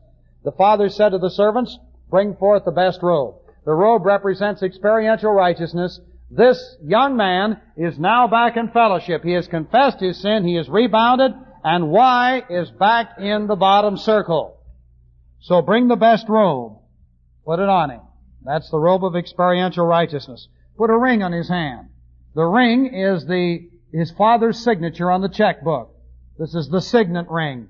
The father said to the servants, bring forth the best robe. The robe represents experiential righteousness. This young man is now back in fellowship. He has confessed his sin, he has rebounded, And Y is back in the bottom circle. So bring the best robe. Put it on him. That's the robe of experiential righteousness. Put a ring on his hand. The ring is the, his father's signature on the checkbook. This is the signet ring.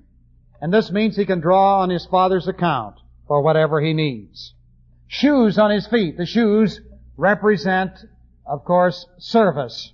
And this means he can draw on his father's account for whatever he needs. Shoes on his feet. The shoes represent, of course, service.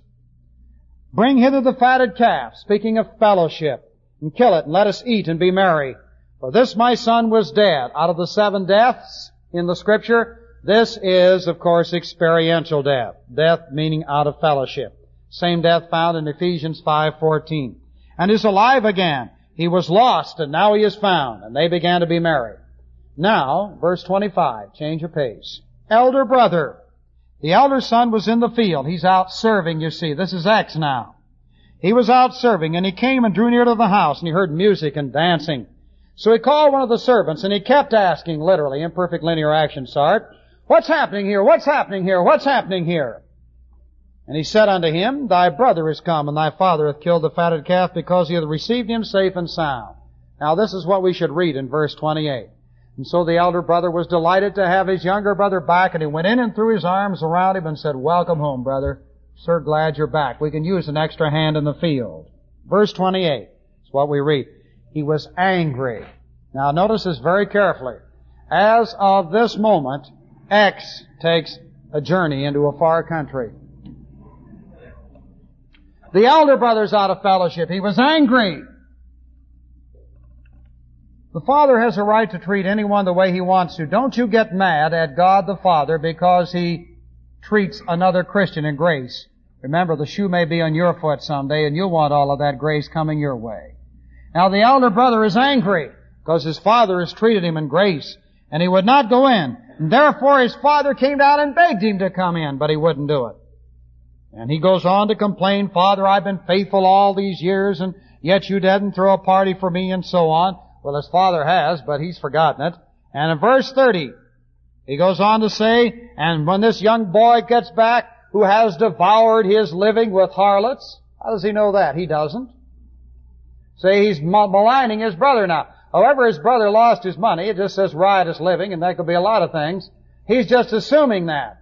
Bring hither the fatted calf, speaking of fellowship, and kill it, and let us eat and be merry. For this my son was dead. Out of the seven deaths in the scripture, this is, of course, experiential death. Death meaning out of fellowship. Same death found in Ephesians 5.14. And is alive again. He was lost and now he is found. And they began to be married. Now, verse 25, change of pace. Elder brother, the elder son was in the field. He's out serving, you see. This is X now. He was out serving and he came and drew near to the house and he heard music and dancing. So he called one of the servants and he kept asking, literally, imperfect linear aktionsart, what's happening here? What's happening here? What's happening here? And he said unto him, Thy brother is come, and thy father hath killed the fatted calf because he hath received him safe and sound. Now this is what we should read in verse 28. And so the elder brother was delighted to have his younger brother back, and he went in and threw his arms around him and said, Welcome home, brother. Sir, glad you're back. We can use an extra hand in the field. Verse 28 is what we read. He was angry. Now notice this very carefully. As of this moment, X takes a journey into a far country. The elder brother's out of fellowship. He was angry. The Father has a right to treat anyone the way He wants to. Don't you get mad at God the Father because He treats another Christian in grace. Remember, the shoe may be on your foot someday and you'll want all of that grace coming your way. Now the elder brother is angry because his father has treated him in grace and he would not go in. And therefore his father came down and begged him to come in, but he wouldn't do it. And he goes on to complain, Father, I've been faithful all these years and yet you didn't throw a party for me and so on. Well, his father has, but he's forgotten it. And in verse 30, he goes on to say, and when this young boy gets back, who has devoured his living with harlots, how does he know that? He doesn't. Say he's maligning his brother now. However, his brother lost his money. It just says riotous living, and that could be a lot of things. He's just assuming that.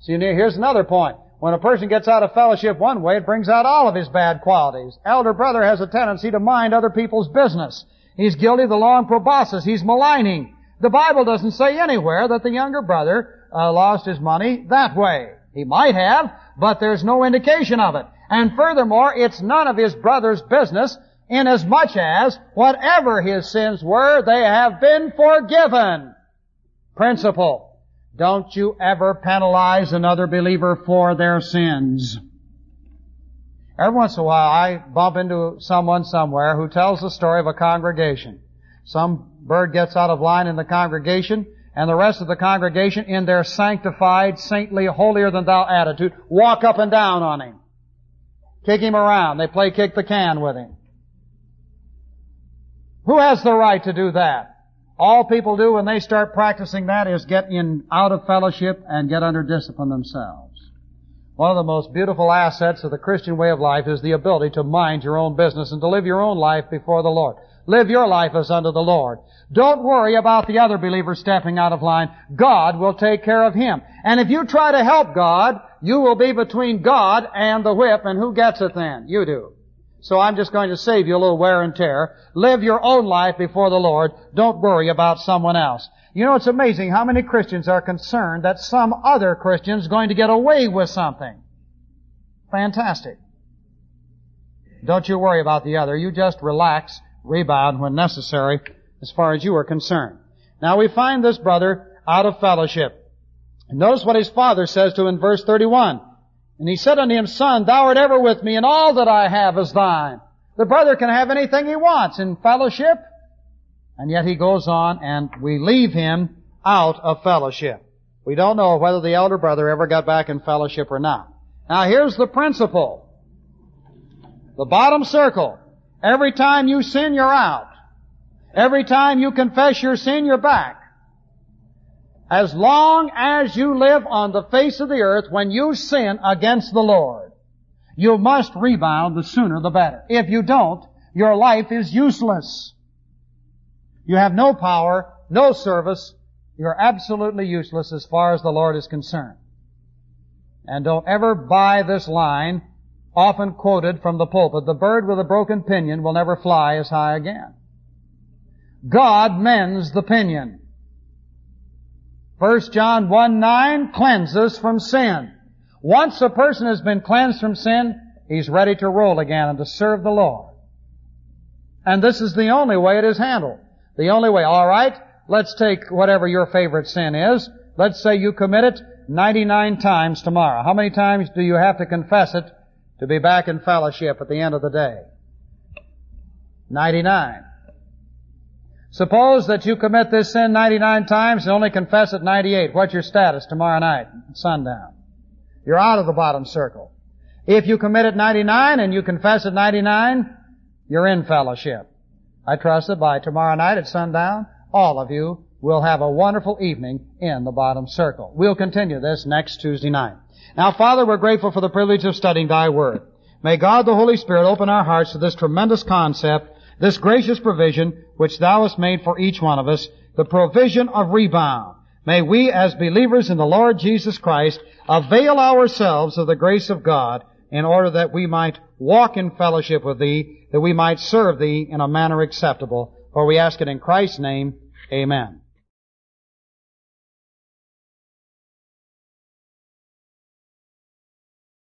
See, here's another point. When a person gets out of fellowship one way, it brings out all of his bad qualities. Elder brother has a tendency to mind other people's business. He's guilty of the and proboscis. He's maligning. The Bible doesn't say anywhere that the younger brother uh, lost his money that way. He might have, but there's no indication of it. And furthermore, it's none of his brother's business inasmuch as whatever his sins were, they have been forgiven. Principle. Don't you ever penalize another believer for their sins. Every once in a while I bump into someone somewhere who tells the story of a congregation. Some bird gets out of line in the congregation and the rest of the congregation in their sanctified, saintly, holier than thou attitude walk up and down on him. Kick him around. They play kick the can with him. Who has the right to do that? All people do when they start practicing that is get in out of fellowship and get under discipline themselves. One of the most beautiful assets of the Christian way of life is the ability to mind your own business and to live your own life before the Lord. Live your life as unto the Lord. Don't worry about the other believer stepping out of line. God will take care of him. And if you try to help God, you will be between God and the whip, and who gets it then? You do. So I'm just going to save you a little wear and tear. Live your own life before the Lord. Don't worry about someone else. You know, it's amazing how many Christians are concerned that some other Christian is going to get away with something. Fantastic. Don't you worry about the other. You just relax, rebound when necessary, as far as you are concerned. Now we find this brother out of fellowship. Notice what his father says to him in verse 31. And he said unto him, Son, thou art ever with me, and all that I have is thine. The brother can have anything he wants in fellowship. And yet he goes on and we leave him out of fellowship. We don't know whether the elder brother ever got back in fellowship or not. Now here's the principle. The bottom circle. Every time you sin, you're out. Every time you confess your sin, you're back. As long as you live on the face of the earth, when you sin against the Lord, you must rebound the sooner the better. If you don't, your life is useless. You have no power, no service. You're absolutely useless as far as the Lord is concerned. And don't ever buy this line, often quoted from the pulpit. The bird with a broken pinion will never fly as high again. God mends the pinion. 1 John 1 9 cleanses from sin. Once a person has been cleansed from sin, he's ready to roll again and to serve the Lord. And this is the only way it is handled. The only way, alright, let's take whatever your favorite sin is. Let's say you commit it 99 times tomorrow. How many times do you have to confess it to be back in fellowship at the end of the day? 99. Suppose that you commit this sin 99 times and only confess it 98. What's your status tomorrow night, at sundown? You're out of the bottom circle. If you commit it 99 and you confess it 99, you're in fellowship. I trust that by tomorrow night at sundown, all of you will have a wonderful evening in the bottom circle. We'll continue this next Tuesday night. Now, Father, we're grateful for the privilege of studying Thy Word. May God the Holy Spirit open our hearts to this tremendous concept, this gracious provision which Thou hast made for each one of us, the provision of rebound. May we, as believers in the Lord Jesus Christ, avail ourselves of the grace of God in order that we might walk in fellowship with Thee, that we might serve Thee in a manner acceptable. For we ask it in Christ's name. Amen.